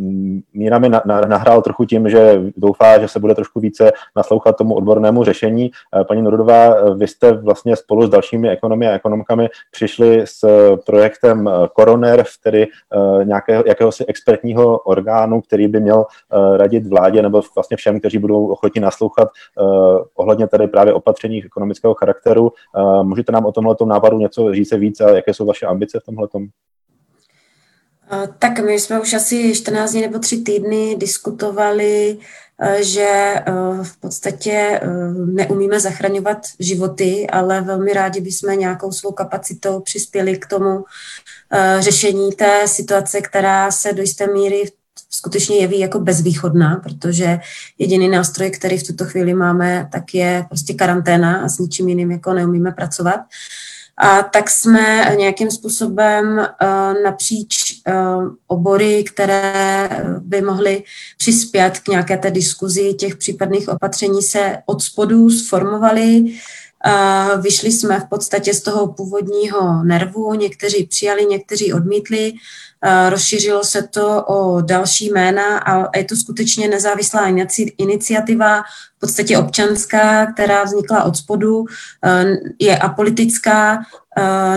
Eh, Míra mi na, na, nahrál trochu tím, že doufá, že se bude trošku více naslouchat tomu odbornému řešení. Paní Nordová, vy jste vlastně spolu s dalšími ekonomy a ekonomkami přišli s projektem Coroner, tedy nějakého, jakéhosi expertního orgánu, který by měl radit vládě nebo vlastně všem, kteří budou ochotni naslouchat Eh, ohledně tady právě opatření ekonomického charakteru. Eh, můžete nám o tomhle nápadu něco říct víc a jaké jsou vaše ambice v tomhle? Tak my jsme už asi 14 dní nebo 3 týdny diskutovali, že v podstatě neumíme zachraňovat životy, ale velmi rádi bychom nějakou svou kapacitou přispěli k tomu řešení té situace, která se do jisté míry v skutečně jeví jako bezvýchodná, protože jediný nástroj, který v tuto chvíli máme, tak je prostě karanténa a s ničím jiným jako neumíme pracovat. A tak jsme nějakým způsobem uh, napříč uh, obory, které by mohly přispět k nějaké té diskuzi těch případných opatření, se od spodu sformovali. Vyšli jsme v podstatě z toho původního nervu, někteří přijali, někteří odmítli. Rozšířilo se to o další jména a je to skutečně nezávislá iniciativa, v podstatě občanská, která vznikla od spodu, je apolitická.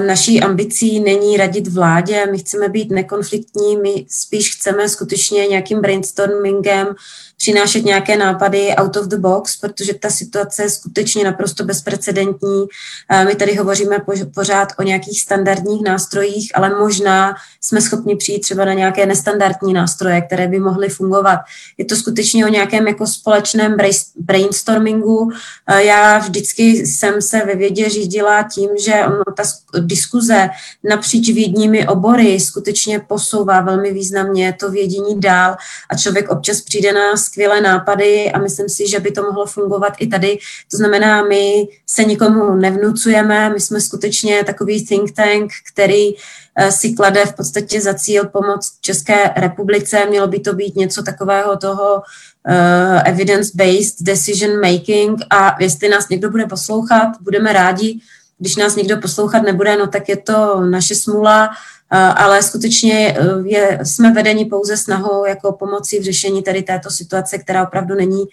Naší ambicí není radit vládě, my chceme být nekonfliktní, my spíš chceme skutečně nějakým brainstormingem přinášet nějaké nápady out of the box, protože ta situace je skutečně naprosto bezprecedentní. My tady hovoříme pořád o nějakých standardních nástrojích, ale možná jsme schopni přijít třeba na nějaké nestandardní nástroje, které by mohly fungovat. Je to skutečně o nějakém jako společném brainstormingu. Já vždycky jsem se ve vědě řídila tím, že ta diskuze napříč vědními obory skutečně posouvá velmi významně to vědění dál a člověk občas přijde na skvělé nápady a myslím si, že by to mohlo fungovat i tady. To znamená, my se nikomu nevnucujeme, my jsme skutečně takový think tank, který eh, si klade v podstatě za cíl pomoc České republice. Mělo by to být něco takového toho uh, evidence-based decision making a jestli nás někdo bude poslouchat, budeme rádi, když nás někdo poslouchat nebude, no tak je to naše smula, ale skutečně je, jsme vedeni pouze snahou jako pomoci v řešení tady této situace, která opravdu není,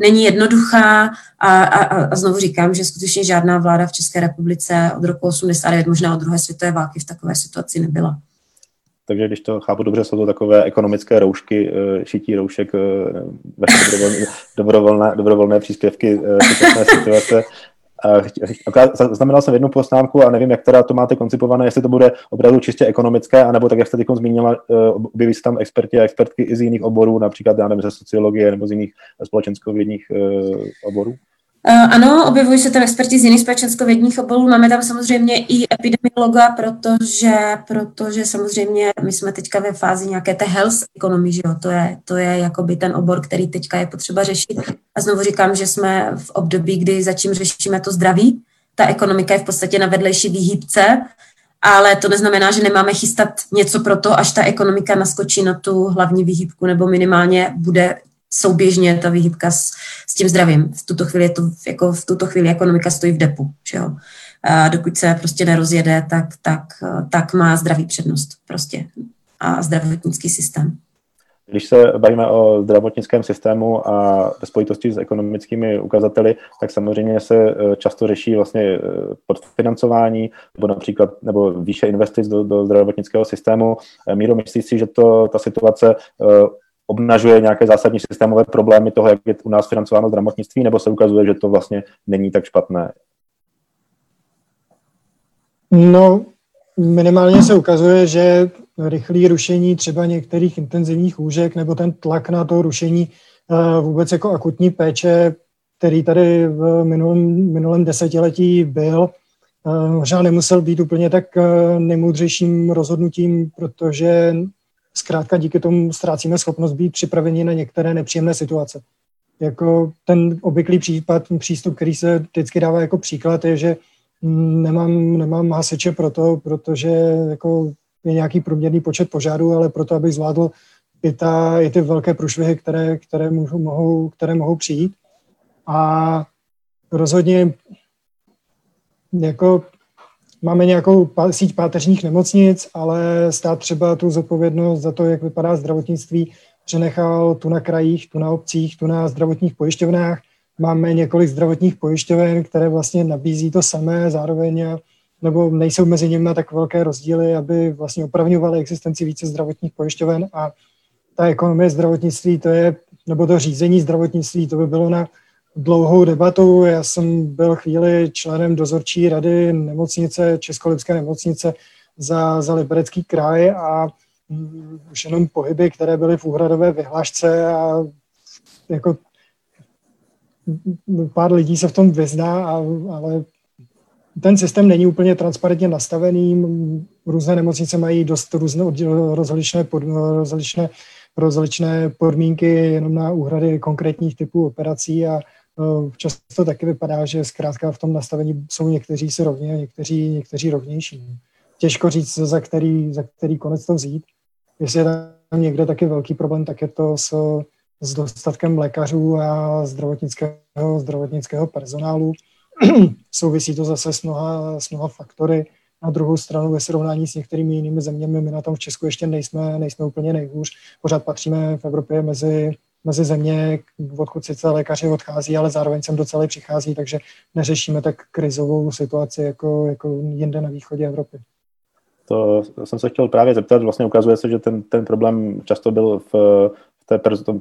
není jednoduchá a, a, a znovu říkám, že skutečně žádná vláda v České republice od roku 89, možná od druhé světové války v takové situaci nebyla takže když to chápu dobře, jsou to takové ekonomické roušky, eh, šití roušek, eh, dobrovolné, *laughs* dobrovolné, dobrovolné příspěvky eh, situace. Znamenal jsem jednu poznámku a nevím, jak teda to máte koncipované, jestli to bude opravdu čistě ekonomické, anebo tak, jak jste teď zmínila, objeví se tam experti a expertky i z jiných oborů, například, já nevím, ze sociologie nebo z jiných společenskovědních oborů? Eh, ano, objevují se tam experti z jiných společenskovědních oborů. Máme tam samozřejmě i epidemiologa, protože, protože samozřejmě my jsme teďka ve fázi nějaké té health economy, že jo? To je, to je jakoby ten obor, který teďka je potřeba řešit. A znovu říkám, že jsme v období, kdy začím řešíme to zdraví. Ta ekonomika je v podstatě na vedlejší výhybce, ale to neznamená, že nemáme chystat něco pro to, až ta ekonomika naskočí na tu hlavní výhybku, nebo minimálně bude souběžně ta výhybka s, s tím zdravím. V tuto chvíli je to, jako v tuto chvíli ekonomika stojí v depu, že jo. A dokud se prostě nerozjede, tak, tak, tak má zdraví přednost prostě a zdravotnický systém. Když se bavíme o zdravotnickém systému a ve spojitosti s ekonomickými ukazateli, tak samozřejmě se e, často řeší vlastně e, podfinancování nebo například nebo výše investic do, do zdravotnického systému. E, Míro, myslíš si, že to, ta situace obnažuje nějaké zásadní systémové problémy toho, jak je u nás financováno zdravotnictví, nebo se ukazuje, že to vlastně není tak špatné? No, minimálně se ukazuje, že rychlé rušení třeba některých intenzivních úžek nebo ten tlak na to rušení eh, vůbec jako akutní péče, který tady v minulém, minulém desetiletí byl, eh, možná nemusel být úplně tak eh, nejmoudřejším rozhodnutím, protože zkrátka díky tomu ztrácíme schopnost být připraveni na některé nepříjemné situace. Jako ten obvyklý případ, přístup, který se vždycky dává jako příklad, je, že nemám, nemám hasiče proto, protože jako je nějaký průměrný počet požárů, ale proto, abych zvládl i, ta, i ty velké průšvihy, které, které, mohou, které mohou přijít. A rozhodně jako máme nějakou síť páteřních nemocnic, ale stát třeba tu zodpovědnost za to, jak vypadá zdravotnictví, přenechal tu na krajích, tu na obcích, tu na zdravotních pojišťovnách. Máme několik zdravotních pojišťoven, které vlastně nabízí to samé, zároveň nebo nejsou mezi nimi tak velké rozdíly, aby vlastně opravňovaly existenci více zdravotních pojišťoven a ta ekonomie zdravotnictví, to je, nebo to řízení zdravotnictví, to by bylo na dlouhou debatu. Já jsem byl chvíli členem dozorčí rady nemocnice, Českolipské nemocnice za, za Liberecký kraj a mm, už jenom pohyby, které byly v úhradové vyhlášce a jako pár lidí se v tom vyzná, a, ale ten systém není úplně transparentně nastavený. Různé nemocnice mají dost různé rozličné, pod, rozličné, rozličné podmínky jenom na úhrady konkrétních typů operací a Eh, často taky vypadá, že zkrátka v tom nastavení jsou někteří si rovně a někteří, někteří rovnější. Těžko říct, za který, za který konec to vzít. Jestli je tam někde taky velký problém, tak je to s, s dostatkem lékařů a zdravotnického, zdravotnického personálu. *clears throat* Souvisí to zase s mnoha, s mnoha faktory. Na druhou stranu ve srovnání s některými jinými zeměmi my na tom v Česku ještě nejsme, nejsme úplně nejhůř. Pořád patříme v Evropě mezi mezi země, odkud sice lékaři odchází, ale zároveň sem docela přichází, takže neřešíme tak krizovou situaci jako, jako jinde na východě Evropy. To jsem se chtěl právě zeptat, vlastně ukazuje se, že ten, ten problém často byl v, v té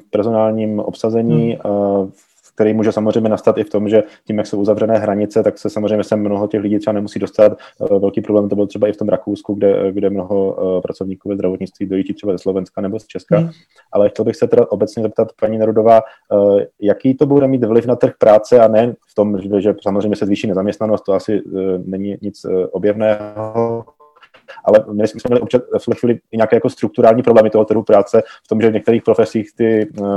personálním obsazení, hmm který může samozřejmě nastat i v tom, že tím, jak jsou uzavřené hranice, tak se samozřejmě sem mnoho těch lidí třeba nemusí dostat. Eh, velký problém to byl třeba i v tom Rakousku, kde, kde mnoho eh, pracovníků ve zdravotnictví dojíždí třeba ze Slovenska nebo z Česka. Hmm. Ale chtěl bych se teda obecně zeptat, paní Nerudová, eh, jaký to bude mít vliv na trh práce a ne v tom, že samozřejmě se zvýší nezaměstnanost, to asi není nic objevného, ale my jsme měli občas v chvíli i nějaké jako strukturální problémy toho trhu práce v tom, že v některých profesích ty uh,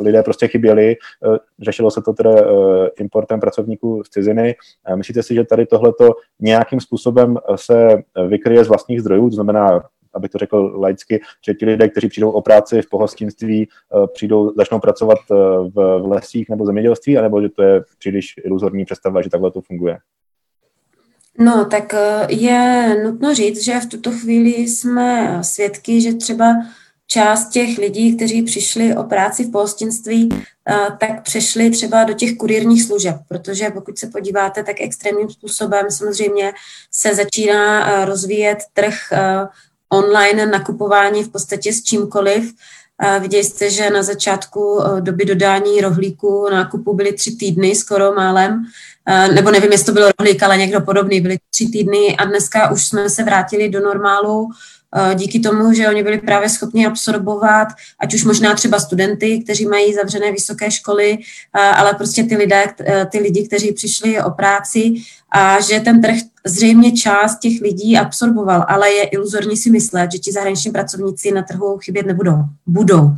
lidé prostě chyběli. Uh, řešilo se to teda uh, importem pracovníků z ciziny. Uh, myslíte si, že tady tohleto nějakým způsobem se vykryje z vlastních zdrojů, to znamená abych to řekl laicky, že ti lidé, kteří přijdou o práci v pohostinství, přijdou, začnou pracovat v lesích nebo zemědělství, anebo že to je příliš iluzorní představa, že takhle to funguje? No, tak eh, je nutno říct, že v tuto chvíli jsme svědky, že třeba část těch lidí, kteří přišli o práci v pohostinství, eh, tak přešli třeba do těch kurírních služeb, protože pokud se podíváte, tak extrémním způsobem samozřejmě se začíná eh, rozvíjet trh online nakupování v podstatě s čímkoliv. Viděli jste, že na začátku doby dodání rohlíku nákupu byly tři týdny skoro málem, nebo nevím, jestli to bylo rohlík, ale někdo podobný, byly tři týdny. A dneska už jsme se vrátili do normálu díky tomu, že oni byli právě schopni absorbovat, ať už možná třeba studenty, kteří mají zavřené vysoké školy, ale prostě ty lidé, ty lidi, kteří přišli o práci. A že ten trh zřejmě část těch lidí absorboval, ale je iluzorní si myslet, že ti zahraniční pracovníci na trhu chybět nebudou. Budou.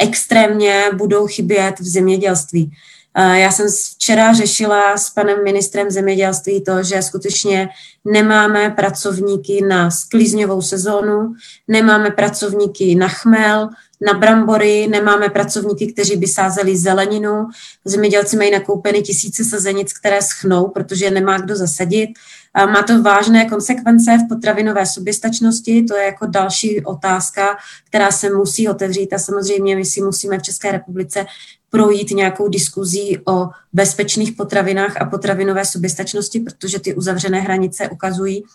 Extrémně budou chybět v zemědělství. Já jsem včera řešila s panem ministrem zemědělství to, že skutečně nemáme pracovníky na sklízňovou sezónu, nemáme pracovníky na chmel, na brambory, nemáme pracovníky, kteří by sázeli zeleninu. Zemědělci mají nakoupeny tisíce sazenic, které schnou, protože nemá kdo zasadit. Má to vážné konsekvence v potravinové soběstačnosti, to je jako další otázka, která se musí otevřít a samozřejmě my si musíme v České republice projít nějakou diskuzí o bezpečných potravinách a potravinové soběstačnosti, protože ty uzavřené hranice ukazují uh,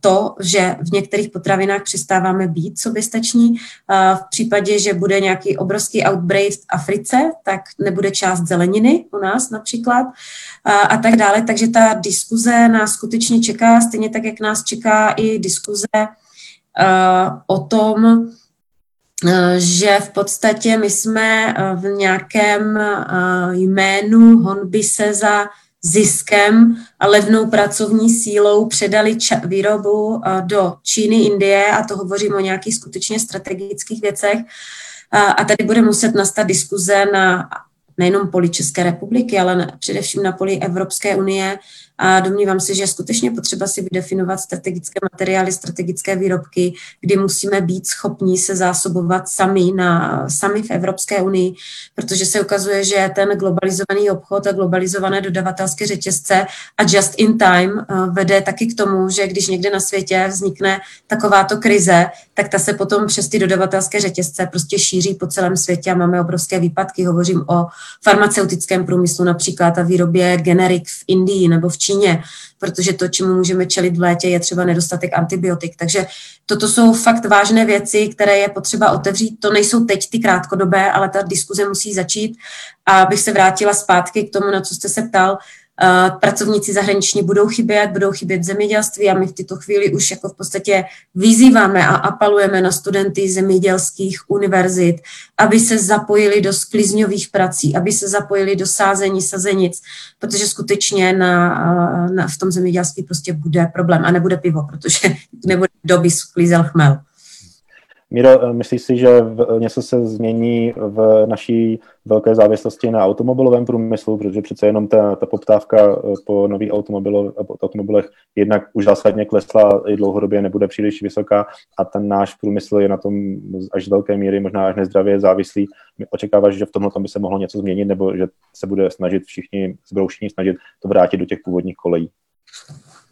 to, že v některých potravinách přestáváme být soběstační. Uh, v případě, že bude nějaký obrovský outbreak v Africe, tak nebude část zeleniny u nás například uh, a tak dále. Takže ta diskuze nás skutečně čeká, stejně tak, jak nás čeká i diskuze o tom, Eh, že v podstatě my jsme eh, v nějakém eh, jménu honby se za ziskem a levnou pracovní sílou předali ča- výrobu do Číny, Indie a to hovořím o nějakých skutečně strategických věcech. A tady bude muset nastat diskuze na nejenom poli České republiky, ale na, především na poli Evropské unie, a domnívám se, že je skutečně potřeba si vydefinovat strategické materiály, strategické výrobky, kdy musíme být schopní se zásobovat sami, na, sami v Evropské unii, protože se ukazuje, že ten globalizovaný obchod a globalizované dodavatelské řetězce a just in time eh, vede taky k tomu, že když někde na světě vznikne takováto krize, tak ta se potom přes ty dodavatelské řetězce prostě šíří po celém světě a máme obrovské výpadky. Hovořím o farmaceutickém průmyslu například a výrobě generik v Indii nebo v Číně Číně, protože to, čemu můžeme čelit v létě, je třeba nedostatek antibiotik. Takže toto jsou fakt vážné věci, které je potřeba otevřít. To nejsou teď ty krátkodobé, ale ta diskuze musí začít. A abych se vrátila zpátky k tomu, na co jste se ptal, pracovníci zahraniční budou chybět, budou chybět v zemědělství a my v této chvíli už jako v podstatě vyzýváme a apelujeme na studenty zemědělských univerzit, aby se zapojili do sklizňových prací, aby se zapojili do sázení sazenic, protože skutečně na, na, v tom zemědělství prostě bude problém a nebude pivo, protože *laughs* nebude doby sklízel chmel. Miro, eh, myslíš si, že něco se změní v naší velké závislosti na automobilovém průmyslu, protože přece jenom ta, ta poptávka eh, po nových automobilech jednak už zásadně klesla i dlouhodobě nebude příliš vysoká a ten náš průmysl je na tom až z velké míry možná až nezdravě závislý. Očekáváš, že v tomhle by se mohlo něco změnit nebo že se bude snažit všichni, se budou všichni snažit to vrátit do těch původních kolejí?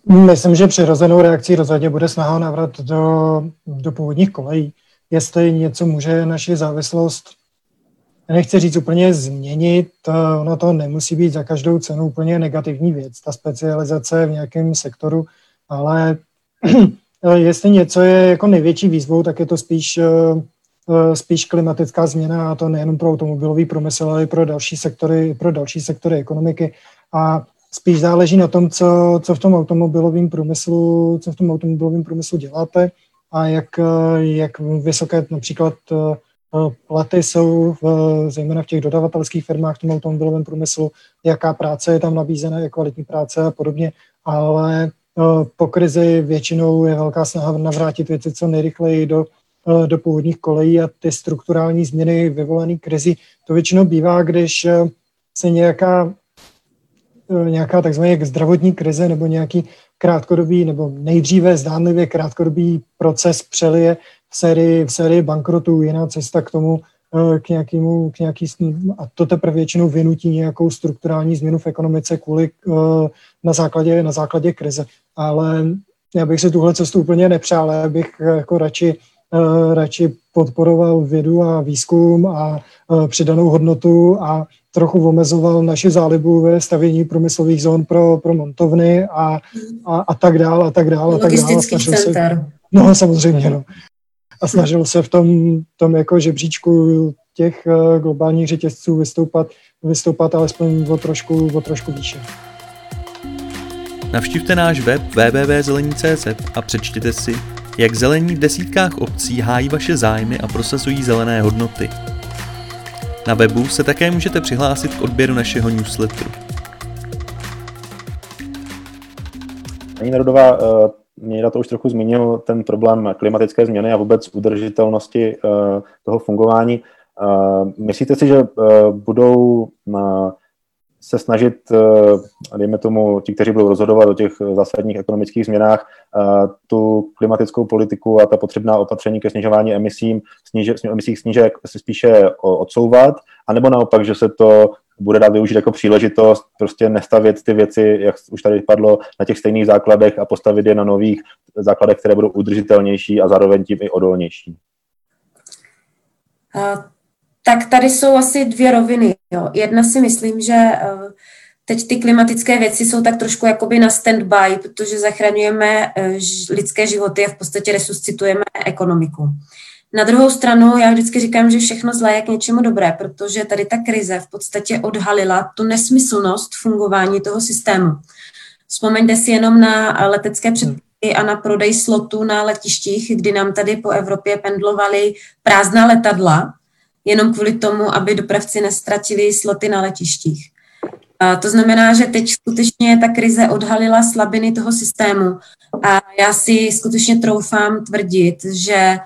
Myslím, že přirozenou reakcí rozhodně bude snaha navrat do, do původních kolejí jestli něco může naši závislost, nechci říct úplně změnit, ono to nemusí být za každou cenu úplně negativní věc, ta specializace v nějakém sektoru, ale *clears throat* jestli něco je jako největší výzvou, tak je to spíš, eh, spíš klimatická změna a to nejenom pro automobilový průmysl, ale i pro další sektory, pro další sektory ekonomiky. A spíš záleží na tom, co, co v tom automobilovém průmyslu, co v tom automobilovém průmyslu děláte a jak, eh, jak vysoké například eh, platy jsou v, zejména v těch dodavatelských firmách v tom automobilovém průmyslu, jaká práce je tam nabízena, je kvalitní práce a podobně, ale eh, po krizi většinou je velká snaha navrátit věci co nejrychleji do, do původních kolejí a ty strukturální změny vyvolané krizi, to většinou bývá, když se nějaká nějaká takzvaná zdravotní krize nebo nějaký krátkodobý nebo nejdříve zdánlivě krátkodobý proces přelije v sérii, v sérii bankrotů. Jiná cesta k tomu, k nějakému, k nějaký, a to teprve většinou vynutí nějakou strukturální změnu v ekonomice kvůli na základě, na základě krize. Ale já bych si tuhle cestu úplně nepřál, já bych jako radši, radši podporoval vědu a výzkum a přidanou hodnotu a trochu omezoval naši zálibu ve stavění průmyslových zón pro, pro montovny a, a, a tak dál a tak dál. A tak dál. A center. Se, no samozřejmě, no. A snažil se v tom, tom jako žebříčku těch uh, globálních řetězců vystoupat, vystoupat alespoň o trošku, o trošku výše. Navštivte náš web www.zelení.cz a přečtěte si, jak zelení v desítkách obcí hájí vaše zájmy a prosazují zelené hodnoty. Na webu se také můžete přihlásit k odběru našeho newsletteru. Paní Narodová, eh, Měra to už trochu zmínil, ten problém klimatické změny a vůbec udržitelnosti eh, toho fungování. Eh, myslíte si, že budou se snažit, dejme tomu, ti, kteří budou rozhodovat o těch zásadních ekonomických změnách, tu klimatickou politiku a ta potřebná opatření ke snižování emisí, sníže, emisí sníže spíše odsouvat, anebo naopak, že se to bude dát využít jako příležitost prostě nestavět ty věci, jak už tady padlo, na těch stejných základech a postavit je na nových základech, které budou udržitelnější a zároveň tím i odolnější. Tak tady jsou asi dvě roviny. Jo. Jedna si myslím, že uh, teď ty klimatické věci jsou tak trošku jakoby na stand-by, protože zachraňujeme uh, lidské životy a v podstatě resuscitujeme ekonomiku. Na druhou stranu, já vždycky říkám, že všechno zlé je k něčemu dobré, protože tady ta krize v podstatě odhalila tu nesmyslnost fungování toho systému. Vzpomeňte si jenom na letecké předpisy a na prodej slotů na letištích, kdy nám tady po Evropě pendlovaly prázdná letadla, jenom kvůli tomu, aby dopravci nestratili sloty na letištích. A to znamená, že teď skutečně ta krize odhalila slabiny toho systému a já si skutečně troufám tvrdit, že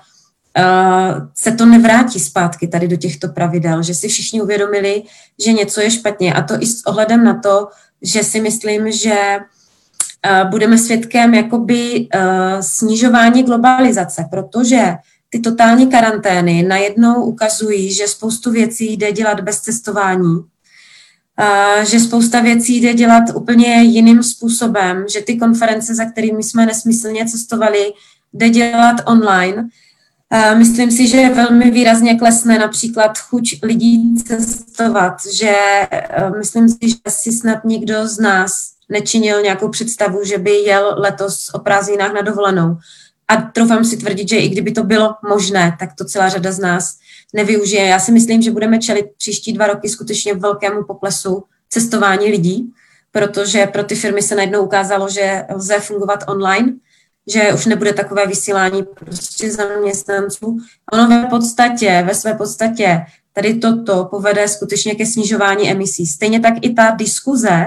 uh, se to nevrátí zpátky tady do těchto pravidel, že si všichni uvědomili, že něco je špatně a to i s ohledem na to, že si myslím, že uh, budeme svědkem jakoby uh, snižování globalizace, protože ty totální karantény najednou ukazují, že spoustu věcí jde dělat bez cestování, že spousta věcí jde dělat úplně jiným způsobem, že ty konference, za kterými jsme nesmyslně cestovali, jde dělat online Myslím si, že velmi výrazně klesne například chuť lidí cestovat, že myslím si, že si snad nikdo z nás nečinil nějakou představu, že by jel letos o prázdninách na dovolenou. A troufám si tvrdit, že i kdyby to bylo možné, tak to celá řada z nás nevyužije. Já si myslím, že budeme čelit příští dva roky skutečně velkému poklesu cestování lidí, protože pro ty firmy se najednou ukázalo, že lze fungovat online že už nebude takové vysílání prostě zaměstnanců. Ono ve podstatě, ve své podstatě tady toto povede skutečně ke snižování emisí. Stejně tak i ta diskuze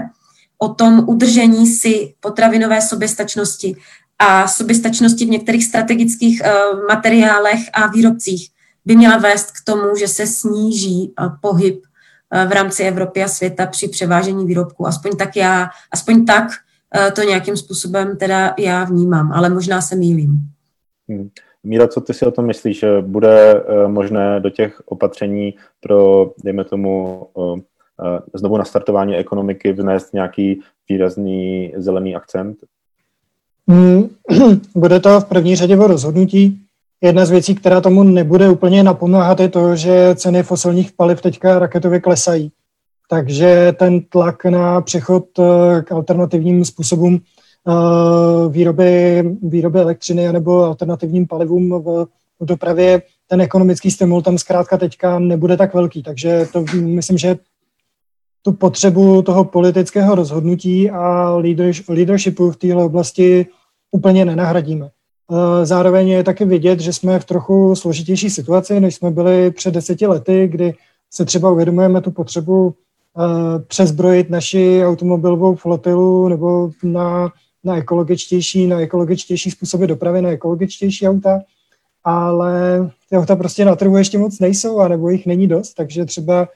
o tom udržení si potravinové soběstačnosti a soběstačnosti v některých strategických uh, materiálech a výrobcích by měla vést k tomu, že se sníží uh, pohyb uh, v rámci Evropy a světa při převážení výrobků. Aspoň tak já, aspoň tak Eh, to nějakým způsobem teda já vnímám, ale možná se mýlím. Hmm. Míra, co ty si o tom myslíš? Že bude eh, možné do těch opatření pro, dejme tomu, eh, znovu nastartování ekonomiky vnést nějaký výrazný zelený akcent? Hmm. *clears throat* Bude to v první řadě o rozhodnutí. Jedna z věcí, která tomu nebude úplně napomáhat, je to, že ceny fosilních paliv teďka raketově klesají. Takže ten tlak na přechod eh, k alternativním způsobům eh, výroby, výroby elektřiny nebo alternativním palivům v, v dopravě, ten ekonomický stimul tam zkrátka teďka nebude tak velký. Takže to myslím, že tu potřebu toho politického rozhodnutí a leadershipu v této oblasti úplně nenahradíme. Eh, zároveň je taky vidět, že jsme v trochu složitější situaci, než jsme byli před deseti lety, kdy se třeba uvědomujeme tu potřebu přezbrojit naši automobilovou flotilu nebo na, na ekologičtější, na ekologičtější způsoby dopravy, na ekologičtější auta, ale ty auta prostě na trhu ještě moc nejsou, a nebo jich není dost, takže třeba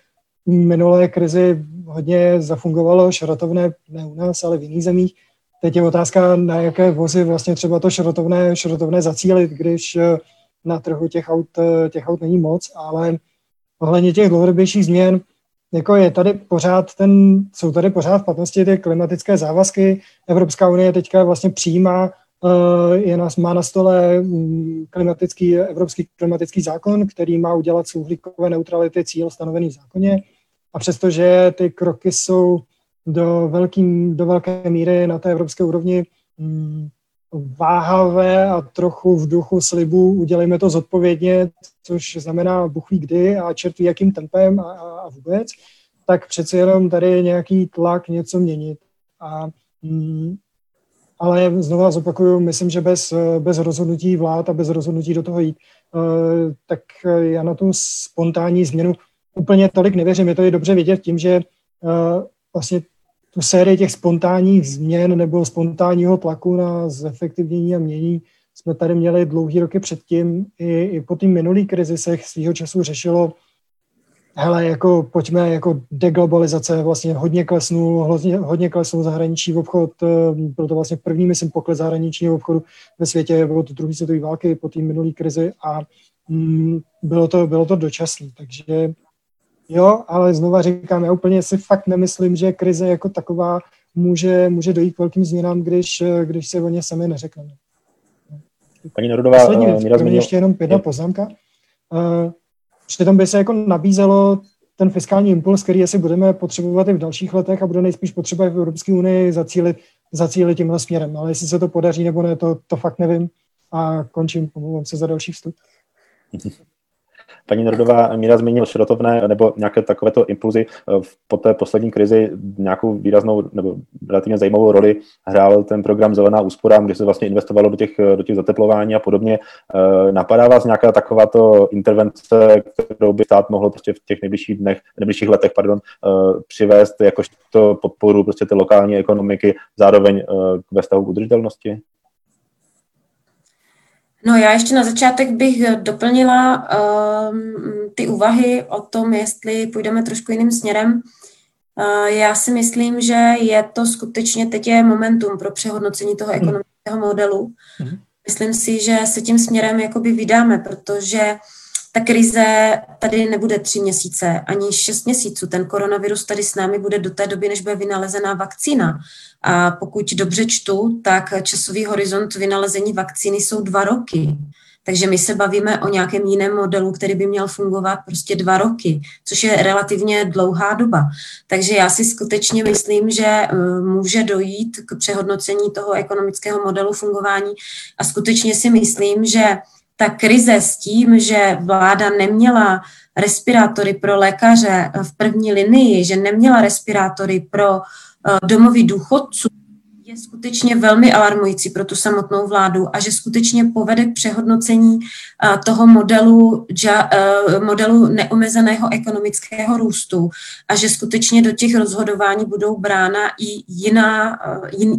minulé krizi hodně zafungovalo šrotovné, ne u nás, ale v jiných zemích. Teď je otázka, na jaké vozy vlastně třeba to šrotovné, šrotovné zacílit, když na trhu těch aut, těch aut není moc, ale ohledně těch dlouhodobějších změn, jako je tady pořád ten, jsou tady pořád v platnosti ty klimatické závazky. Evropská unie teďka vlastně přijímá, eh, je na, má na stole mm, klimatický, evropský klimatický zákon, který má udělat z uhlíkové neutrality cíl stanovený v zákoně. A přestože ty kroky jsou do, velký, do velké míry na té evropské úrovni mm, váhavé a trochu v duchu slibu udělejme to zodpovědně, což znamená buchví kdy a čert jakým tempem a, a vůbec, tak přeci jenom tady je nějaký tlak něco měnit. A, mm, ale znovu zopakuju, myslím, že bez, bez rozhodnutí vlád a bez rozhodnutí do toho jít, uh, tak já na tu spontánní změnu úplně tolik nevěřím. Je to i dobře vidět tím, že uh, vlastně tu sérii těch spontánních změn nebo spontánního tlaku na zefektivnění a mění jsme tady měli dlouhý roky předtím. I, i po té minulý krizi se svýho času řešilo, hele, jako pojďme, jako deglobalizace vlastně hodně klesnul, hodně, hodně klesnul zahraniční obchod, eh, byl to vlastně první, myslím, pokles zahraničního obchodu ve světě od druhé světové války po té minulý krizi a mm, bylo to, bylo to dočasné, takže Jo, ale znova říkám, já úplně si fakt nemyslím, že krize jako taková může, může dojít k velkým změnám, když, když se o ně sami neřekneme. Paní Narodová, Poslední věc, mě ještě jenom jedna poznámka. Uh, přitom by se jako nabízelo ten fiskální impuls, který asi budeme potřebovat i v dalších letech a bude nejspíš potřeba i v Evropské unii zacílit, zacílit tímhle směrem. Ale jestli se to podaří nebo ne, to, to fakt nevím. A končím, pomluvám se za další vstup. *laughs* Paní Nordová Míra zmínil šrotovné nebo nějaké takovéto impulzy eh, po té poslední krizi nějakou výraznou nebo relativně zajímavou roli hrál ten program Zelená úspora, kde se vlastně investovalo do těch, do těch zateplování a podobně. Eh, napadá vás nějaká takováto intervence, kterou by stát mohl prostě v těch nejbližších dnech, nejbližších letech, pardon, eh, přivést jakožto podporu prostě té lokální ekonomiky, zároveň ve k udržitelnosti? No já ještě na začátek bych doplnila um, ty úvahy o tom, jestli půjdeme trošku jiným směrem. Uh, já si myslím, že je to skutečně teď je momentum pro přehodnocení toho hmm. ekonomického modelu. Mm. Myslím si, že se tím směrem jakoby vydáme, protože ta krize tady nebude tři měsíce, ani šest měsíců. Ten koronavirus tady s námi bude do té doby, než bude vynalezená vakcína. A pokud dobře čtu, tak časový horizont vynalezení vakcíny jsou dva roky. Takže my se bavíme o nějakém jiném modelu, který by měl fungovat prostě dva roky, což je relativně dlouhá doba. Takže já si skutečně myslím, že eh, může dojít k přehodnocení toho ekonomického modelu fungování a skutečně si myslím, že ta krize s tím, že vláda neměla respirátory pro lékaře v první linii, že neměla respirátory pro eh, domovy důchodců, je skutečně velmi alarmující pro tu samotnou vládu a že skutečně povede k přehodnocení eh, toho modelu, eh, modelu neomezeného ekonomického růstu a že skutečně do těch rozhodování budou brána i jiná,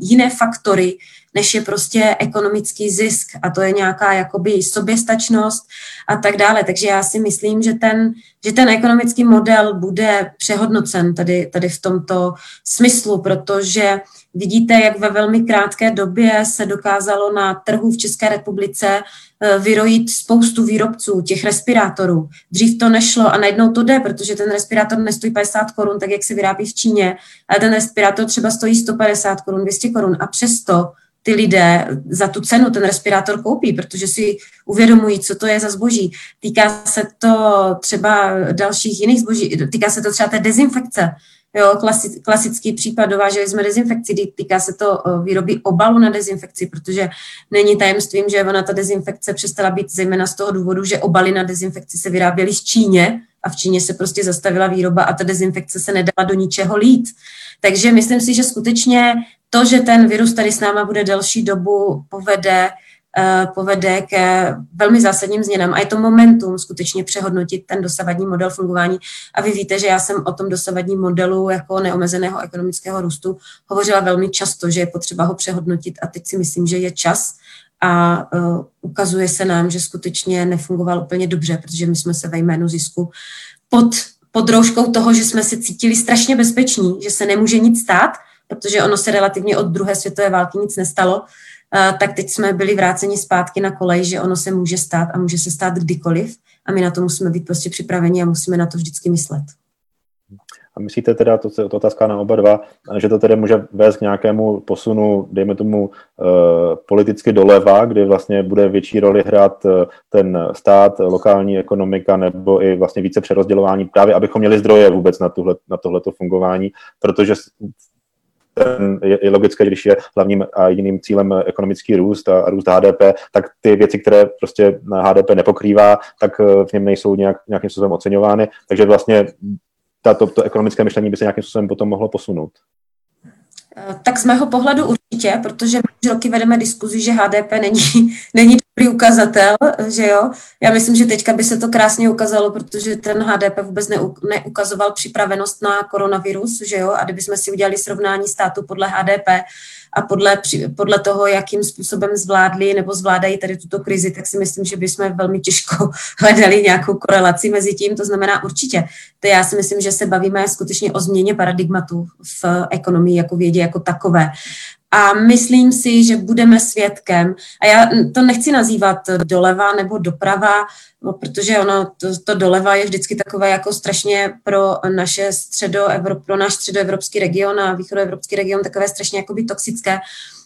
jiné faktory, než je prostě ekonomický zisk a to je nějaká jakoby soběstačnost a tak dále. Takže já si myslím, že ten, že ten ekonomický model bude přehodnocen tady, tady v tomto smyslu, protože vidíte, jak ve velmi krátké době se dokázalo na trhu v České republice eh, vyrojit spoustu výrobců těch respirátorů. Dřív to nešlo a najednou to jde, protože ten respirátor nestojí 50 korun, tak jak se vyrábí v Číně, ale ten respirátor třeba stojí 150 korun, 200 korun a přesto ty lidé za tu cenu ten respirátor koupí, protože si uvědomují, co to je za zboží. Týká se to třeba dalších jiných zboží, týká se to třeba té dezinfekce. Jo, klasický, případ dováželi jsme dezinfekci, týká se to výroby obalu na dezinfekci, protože není tajemstvím, že ona ta dezinfekce přestala být zejména z toho důvodu, že obaly na dezinfekci se vyráběly z Číně a v Číně se prostě zastavila výroba a ta dezinfekce se nedala do ničeho lít. Takže myslím si, že skutečně to, že ten virus tady s náma bude delší dobu, povede, uh, povede ke velmi zásadním změnám. A je to momentum skutečně přehodnotit ten dosavadní model fungování. A vy víte, že já jsem o tom dosavadním modelu jako neomezeného ekonomického růstu hovořila velmi často, že je potřeba ho přehodnotit a teď si myslím, že je čas a uh, ukazuje se nám, že skutečně nefungoval úplně dobře, protože my jsme se ve jménu zisku pod, pod rouškou toho, že jsme se cítili strašně bezpeční, že se nemůže nic stát, protože ono se relativně od druhé světové války nic nestalo, tak teď jsme byli vráceni zpátky na kolej, že ono se může stát a může se stát kdykoliv a my na to musíme být prostě připraveni a musíme na to vždycky myslet. A myslíte teda, to je otázka na oba dva, že to tedy může vést k nějakému posunu, dejme tomu, uh, politicky doleva, kdy vlastně bude větší roli hrát uh, ten stát, lokální ekonomika nebo i vlastně více přerozdělování, právě abychom měli zdroje vůbec na, tuhle, na tohleto fungování, protože je, je logické, když je hlavním a jiným cílem ekonomický růst a, a růst HDP, tak ty věci, které prostě HDP nepokrývá, tak eh, v něm nejsou nějak, nějakým způsobem oceňovány. Takže vlastně to, to ekonomické myšlení by se nějakým způsobem potom mohlo posunout. Eh, tak z mého pohledu určitě, protože my roky vedeme diskuzi, že HDP není, *laughs* není dobrý ukazatel, že jo. Já myslím, že teďka by se to krásně ukázalo, protože ten HDP vůbec neukazoval připravenost na koronavirus, že jo. A kdybychom si udělali srovnání státu podle HDP, a podle, podle toho, jakým způsobem zvládli nebo zvládají tady tuto krizi, tak si myslím, že bychom velmi těžko *laughs* hledali nějakou korelaci mezi tím. To znamená určitě. To já si myslím, že se bavíme skutečně o změně paradigmatu v ekonomii jako vědě jako takové. A myslím si, že budeme svědkem, a já to nechci nazývat doleva nebo doprava, no, protože ono, to, to doleva je vždycky takové jako strašně pro naše středo, pro náš středoevropský region a východoevropský region takové strašně jakoby toxické.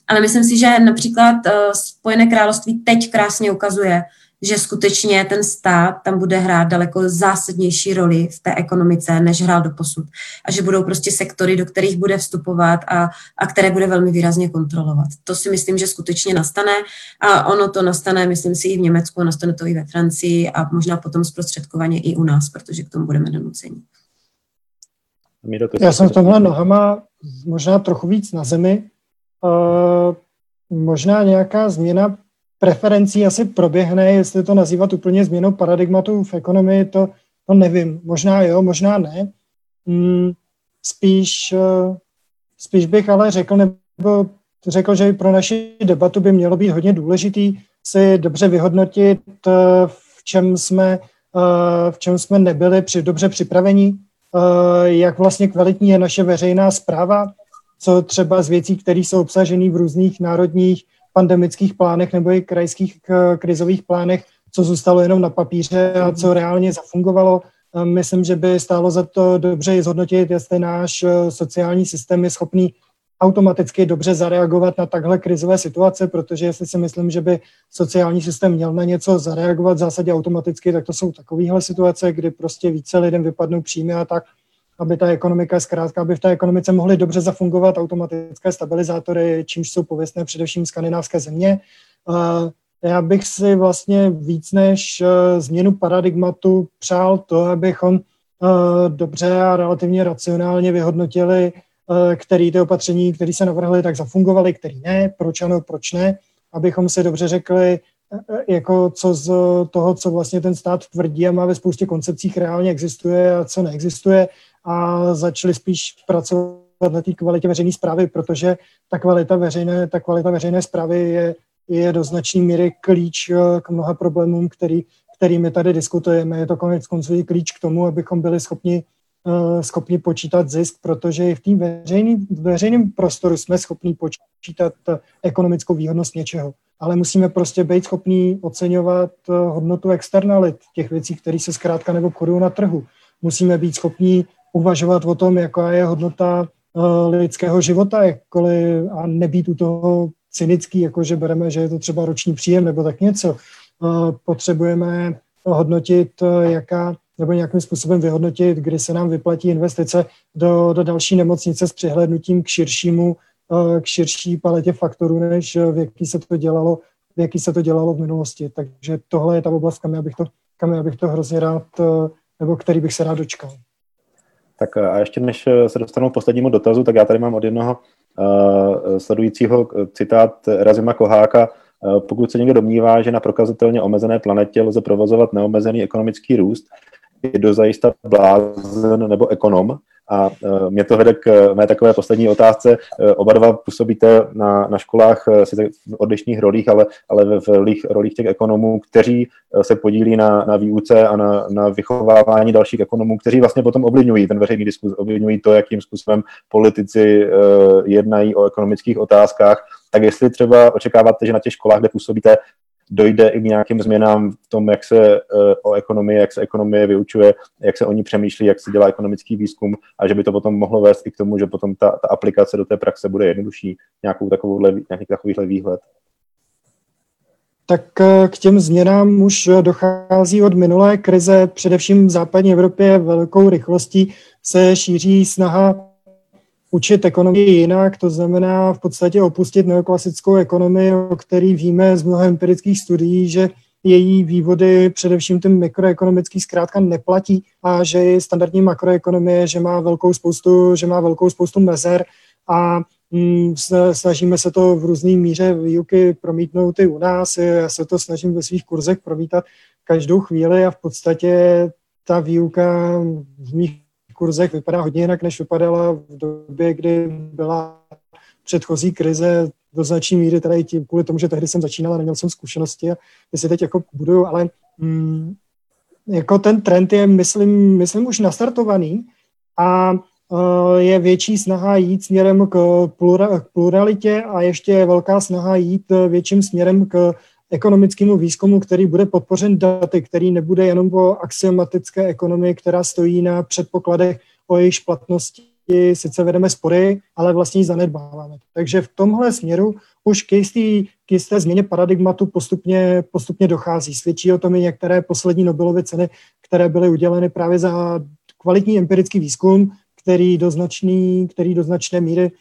Ale myslím si, že například uh, Spojené království teď krásně ukazuje, že skutečně ten stát tam bude hrát daleko zásadnější roli v té ekonomice, než hrál do posud. A že budou prostě sektory, do kterých bude vstupovat a, a které bude velmi výrazně kontrolovat. To si myslím, že skutečně nastane a ono to nastane, myslím si, i v Německu, nastane to i ve Francii a možná potom zprostředkovaně i u nás, protože k tomu budeme donuceni. Já jsem v tomhle nohama možná trochu víc na zemi. Uh, možná nějaká změna preferencí asi proběhne, jestli to nazývat úplně změnou paradigmatu v ekonomii, to, to nevím. Možná jo, možná ne. Hmm, spíš, eh, spíš bych ale řekl, nebo řekl, že pro naši debatu by mělo být hodně důležitý si dobře vyhodnotit, eh, v čem jsme, eh, v čem jsme nebyli při, dobře připravení, jak vlastně kvalitní je naše veřejná zpráva, co třeba z věcí, které jsou obsažené v různých národních pandemických plánech nebo i krajských krizových plánech, co zůstalo jenom na papíře a co reálně zafungovalo. Myslím, že by stálo za to dobře zhodnotit, jestli náš eh, sociální systém je schopný automaticky dobře zareagovat na takhle krizové situace, protože jestli si myslím, že by sociální systém měl na něco zareagovat v zásadě automaticky, tak to jsou takovéhle situace, kdy prostě více lidem vypadnou příjmy a tak aby ta ekonomika, zkrátka, aby v té ekonomice mohly dobře zafungovat automatické stabilizátory, čímž jsou pověstné především skandinávské země. Já bych si vlastně víc než e, změnu paradigmatu přál to, abychom e, dobře a relativně racionálně vyhodnotili, e, který ty opatření, které se navrhly, tak zafungovaly, který ne, proč ano, proč ne, abychom si dobře řekli, jako co z toho, co vlastně ten stát tvrdí a má ve spoustě koncepcích reálně existuje a co neexistuje a začali spíš pracovat na té kvalitě veřejné zprávy, protože ta kvalita veřejné, ta kvalita veřejné zprávy je, je do značné míry klíč eh, k mnoha problémům, který, kterými tady diskutujeme. Je to konec konců klíč k tomu, abychom byli schopni, schopni počítat zisk, protože i v tom veřejném prostoru jsme schopni počítat ekonomickou výhodnost něčeho. Ale musíme prostě být schopni oceňovat eh, hodnotu externalit, těch věcí, které se zkrátka nebo obchodují na trhu. Musíme být schopni uvažovat o tom, jaká je hodnota lidského života, jakkoliv, a nebýt u toho cynický, jako že bereme, že je to třeba roční příjem nebo tak něco. Potřebujeme hodnotit, jaká, nebo nějakým způsobem vyhodnotit, kdy se nám vyplatí investice do, do další nemocnice s přihlednutím k širšímu, k širší paletě faktorů, než v jaký se to dělalo, v jaký se to dělalo v minulosti. Takže tohle je ta oblast, kam já bych to, kam já bych to hrozně rád, nebo který bych se rád dočkal. Tak a ještě než eh, se dostanu k poslednímu dotazu, tak já tady mám od jednoho uh, sledujícího citát Razima Koháka. Pokud se někdo domnívá, že na prokazatelně omezené planetě lze provozovat neomezený ekonomický růst, je dozajista blázen nebo ekonom. A mě to vede k mé takové poslední otázce. Oba dva působíte na, na školách sice v odlišných rolích, ale, ale v rolích, rolích těch ekonomů, kteří se podílí na, na výuce a na, na vychovávání dalších ekonomů, kteří vlastně potom ovlivňují ten veřejný diskus, ovlivňují to, jakým způsobem politici jednají o ekonomických otázkách. Tak jestli třeba očekáváte, že na těch školách, kde působíte, dojde i k nějakým změnám v tom, jak se uh, o ekonomii, jak se ekonomie vyučuje, jak se o ní přemýšlí, jak se dělá ekonomický výzkum a že by to potom mohlo vést i k tomu, že potom ta, ta aplikace do té praxe bude jednodušší, nějakou takovouhle, nějaký takovýhle výhled. Tak eh, k těm změnám už dochází od minulé krize, především v západní Evropě velkou rychlostí se šíří snaha učit ekonomii jinak, to znamená v podstatě opustit neoklasickou ekonomii, o který víme z mnoha empirických studií, že její vývody, především ten mikroekonomický zkrátka neplatí a že je standardní makroekonomie, že má velkou spoustu, že má velkou spoustu mezer a mm, snažíme se to v různé míře výuky promítnout i u nás. Já se to snažím ve svých kurzech promítat každou chvíli a v podstatě ta výuka v mých kurzech vypadá hodně jinak, než vypadala v době, kdy byla předchozí krize do značné míry, teda i tím, kvůli tomu, že tehdy jsem začínal a neměl jsem zkušenosti a ty si teď jako buduju, ale mm, jako ten trend je, myslím, myslím už nastartovaný a uh, je větší snaha jít směrem k, k pluralitě a ještě je velká snaha jít větším směrem k ekonomickému výzkumu, který bude podpořen daty, který nebude jenom o axiomatické ekonomii, která stojí na předpokladech o jejich platnosti, sice vedeme spory, ale vlastně ji zanedbáváme. Takže v tomhle směru už k, jistý, k jisté změně paradigmatu postupně, postupně dochází. Svědčí o tom i některé poslední Nobelovy ceny, které byly uděleny právě za kvalitní empirický výzkum, který do, značný, který do značné míry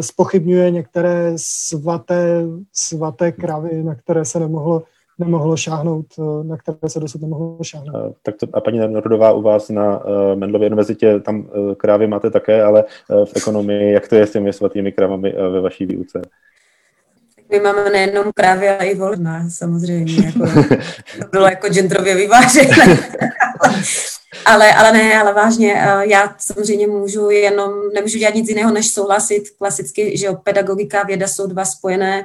spochybňuje některé svaté, svaté kravy, na které se nemohlo, nemohlo šáhnout, e, na které se dosud nemohlo šáhnout. A, tak to, a paní Nordová u vás na uh, Mendlově univerzitě, tam uh, krávy máte také, ale uh, v ekonomii, jak to je s těmi svatými kravami uh, ve vaší výuce? My máme nejenom krávy, ale i volná, samozřejmě. Jako, *laughs* to bylo jako genderově vyvážené. *laughs* Ale, ale ne, ale vážně, eh, já samozřejmě můžu jenom, nemůžu dělat nic jiného, než souhlasit klasicky, že pedagogika a věda jsou dva spojené,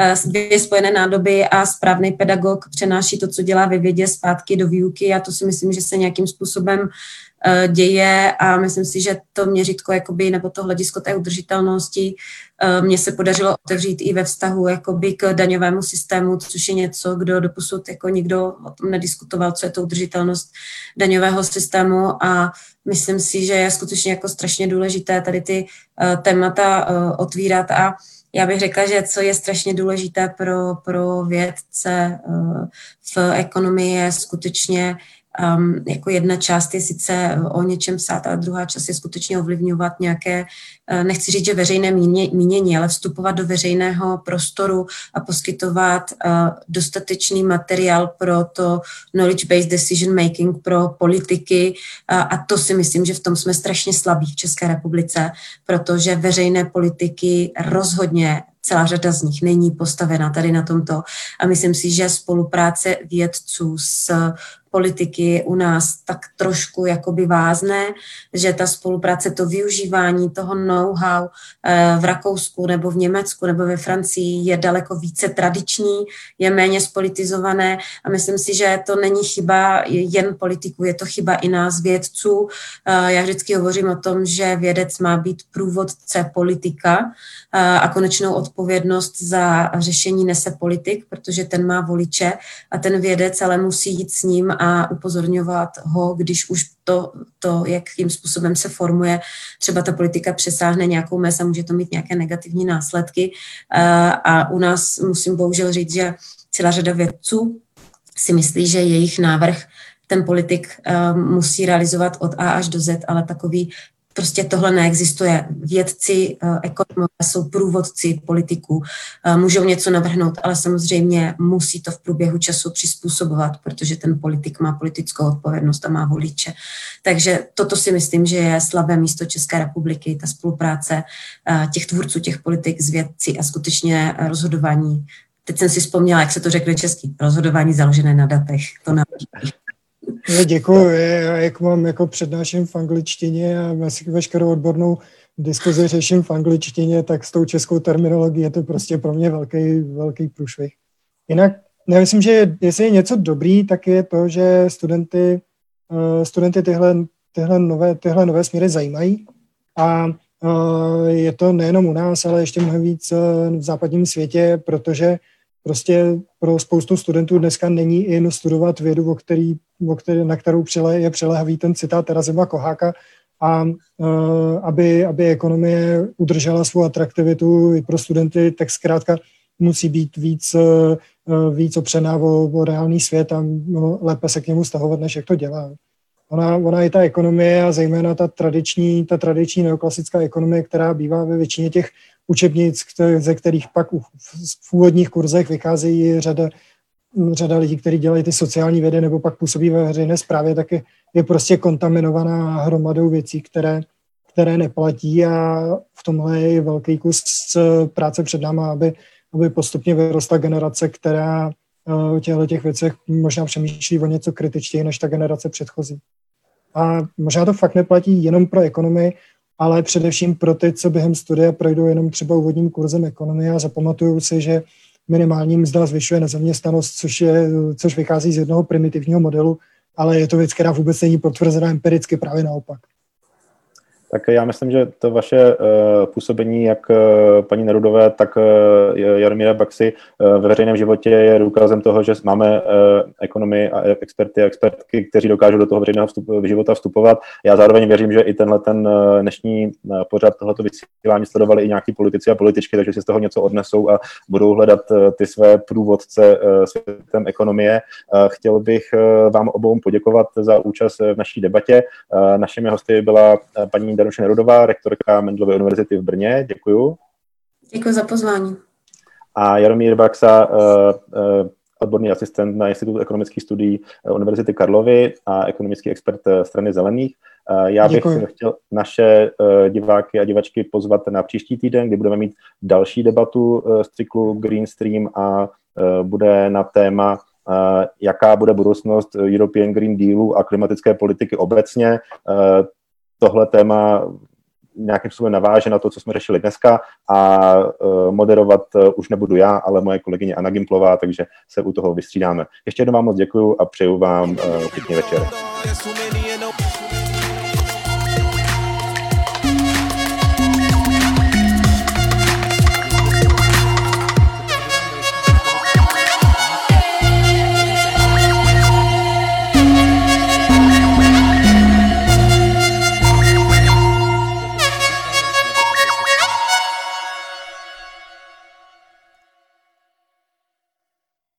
eh, dvě spojené nádoby a správný pedagog přenáší to, co dělá ve vědě, zpátky do výuky a to si myslím, že se nějakým způsobem děje a myslím si, že to měřítko jakoby, nebo to hledisko té udržitelnosti eh, mně se podařilo otevřít i ve vztahu jakoby k daňovému systému, což je něco, kdo doposud jako nikdo o tom nediskutoval, co je to udržitelnost daňového systému. A myslím si, že je skutečně jako strašně důležité tady ty uh, témata otvírat. A já bych řekla, že co je strašně důležité pro, pro vědce v ekonomii je skutečně um, jako jedna část je sice o něčem psát, ale druhá část je skutečně ovlivňovat nějaké, uh, nechci říct, že veřejné mínění, ale vstupovat do veřejného prostoru a poskytovat uh, dostatečný materiál pro to knowledge-based decision making pro politiky uh, a to si myslím, že v tom jsme strašně slabí v České republice, protože veřejné politiky rozhodně celá řada z nich není postavena tady na tomto. A myslím si, že spolupráce vědců s politiky u nás tak trošku jakoby vázne, že ta spolupráce, to využívání toho know-how eh, v Rakousku nebo v Německu nebo ve Francii je daleko více tradiční, je méně spolitizované a myslím si, že to není chyba jen politiků, je to chyba i nás vědců. Eh, já vždycky hovořím o tom, že vědec má být průvodce politika eh, a konečnou odpovědnost za řešení nese politik, protože ten má voliče a ten vědec ale musí jít s ním a upozorňovat ho, když už to, to, jakým způsobem se formuje, třeba ta politika přesáhne nějakou mez a může to mít nějaké negativní následky. A u nás musím bohužel říct, že celá řada vědců si myslí, že jejich návrh ten politik musí realizovat od A až do Z, ale takový Prostě tohle neexistuje. Vědci, eh, ekonomové jsou průvodci politiků, eh, můžou něco navrhnout, ale samozřejmě musí to v průběhu času přizpůsobovat, protože ten politik má politickou odpovědnost a má voliče. Takže toto si myslím, že je slabé místo České republiky, ta spolupráce eh, těch tvůrců, těch politik s vědci a skutečně rozhodování. Teď jsem si vzpomněla, jak se to řekne český, rozhodování založené na datech. To nám Děkuji, jak mám jako přednáším v angličtině a veškerou odbornou diskuzi řeším v angličtině, tak s tou českou terminologií je to prostě pro mě velký, velký průšvih. Jinak já myslím, že jestli je něco dobrý, tak je to, že studenty, uh, studenty tyhle, tyhle, nové, tyhle nové směry zajímají a uh, je to nejenom u nás, ale ještě mnohem víc uh, v západním světě, protože prostě pro spoustu studentů dneska není jen studovat vědu, o který, o který, na kterou přile, je přilehavý ten citát Terazima Koháka, a uh, aby, aby ekonomie udržela svou atraktivitu i pro studenty, tak zkrátka musí být víc, uh, víc opřená o, o reálný svět a no, lépe se k němu stahovat, než jak to dělá. Ona, ona je ta ekonomie a zejména ta tradiční, ta tradiční neoklasická ekonomie, která bývá ve většině těch učebnic, ze kterých pak v úvodních kurzech vycházejí řada, řada lidí, kteří dělají ty sociální vědy nebo pak působí ve veřejné správě, tak je, je prostě kontaminovaná hromadou věcí, které, které neplatí a v tomhle je velký kus práce před náma, aby, aby postupně vyrostla generace, která eh, o těchto těch věcech možná přemýšlí o něco kritičtěji než ta generace předchozí. A možná to fakt neplatí jenom pro ekonomii, ale především pro ty, co během studia projdou jenom třeba úvodním kurzem ekonomie a zapamatují si, že minimální mzda zvyšuje nezaměstnanost, což, je, což vychází z jednoho primitivního modelu, ale je to věc, která vůbec není potvrzená empiricky, právě naopak. Tak já myslím, že to vaše uh, působení, jak uh, paní Nerudové, tak uh, Jaromíra Baxy uh, ve veřejném životě je důkazem toho, že máme ekonomy a experty a expertky, kteří dokážou do toho veřejného vstup, života vstupovat. Já zároveň věřím, že i tenhle ten dnešní pořad tohoto vysílání sledovali i nějaký politici a političky, takže si z toho něco odnesou a budou hledat ty své průvodce světem ekonomie. Chtěl bych vám obou poděkovat za účast v naší debatě. Našimi hosty byla paní Danuše Nerudová, rektorka Mendelovy univerzity v Brně. Děkuju. Děkuji za pozvání. A Jaromír Baxa, uh, uh, odborný asistent na Institutu ekonomických studií Univerzity Karlovy a ekonomický expert strany Zelených. Já bych Děkuji. chtěl naše diváky a divačky pozvat na příští týden, kdy budeme mít další debatu z cyklu Green Stream a bude na téma jaká bude budoucnost European Green Dealu a klimatické politiky obecně tohle téma nějakým způsobem naváže na to, co jsme řešili dneska a uh, moderovat uh, už nebudu já, ale moje kolegyně Anna Gimplová, takže se u toho vystřídáme. Ještě jednou vám moc děkuji a přeju vám uh, pěkný večer.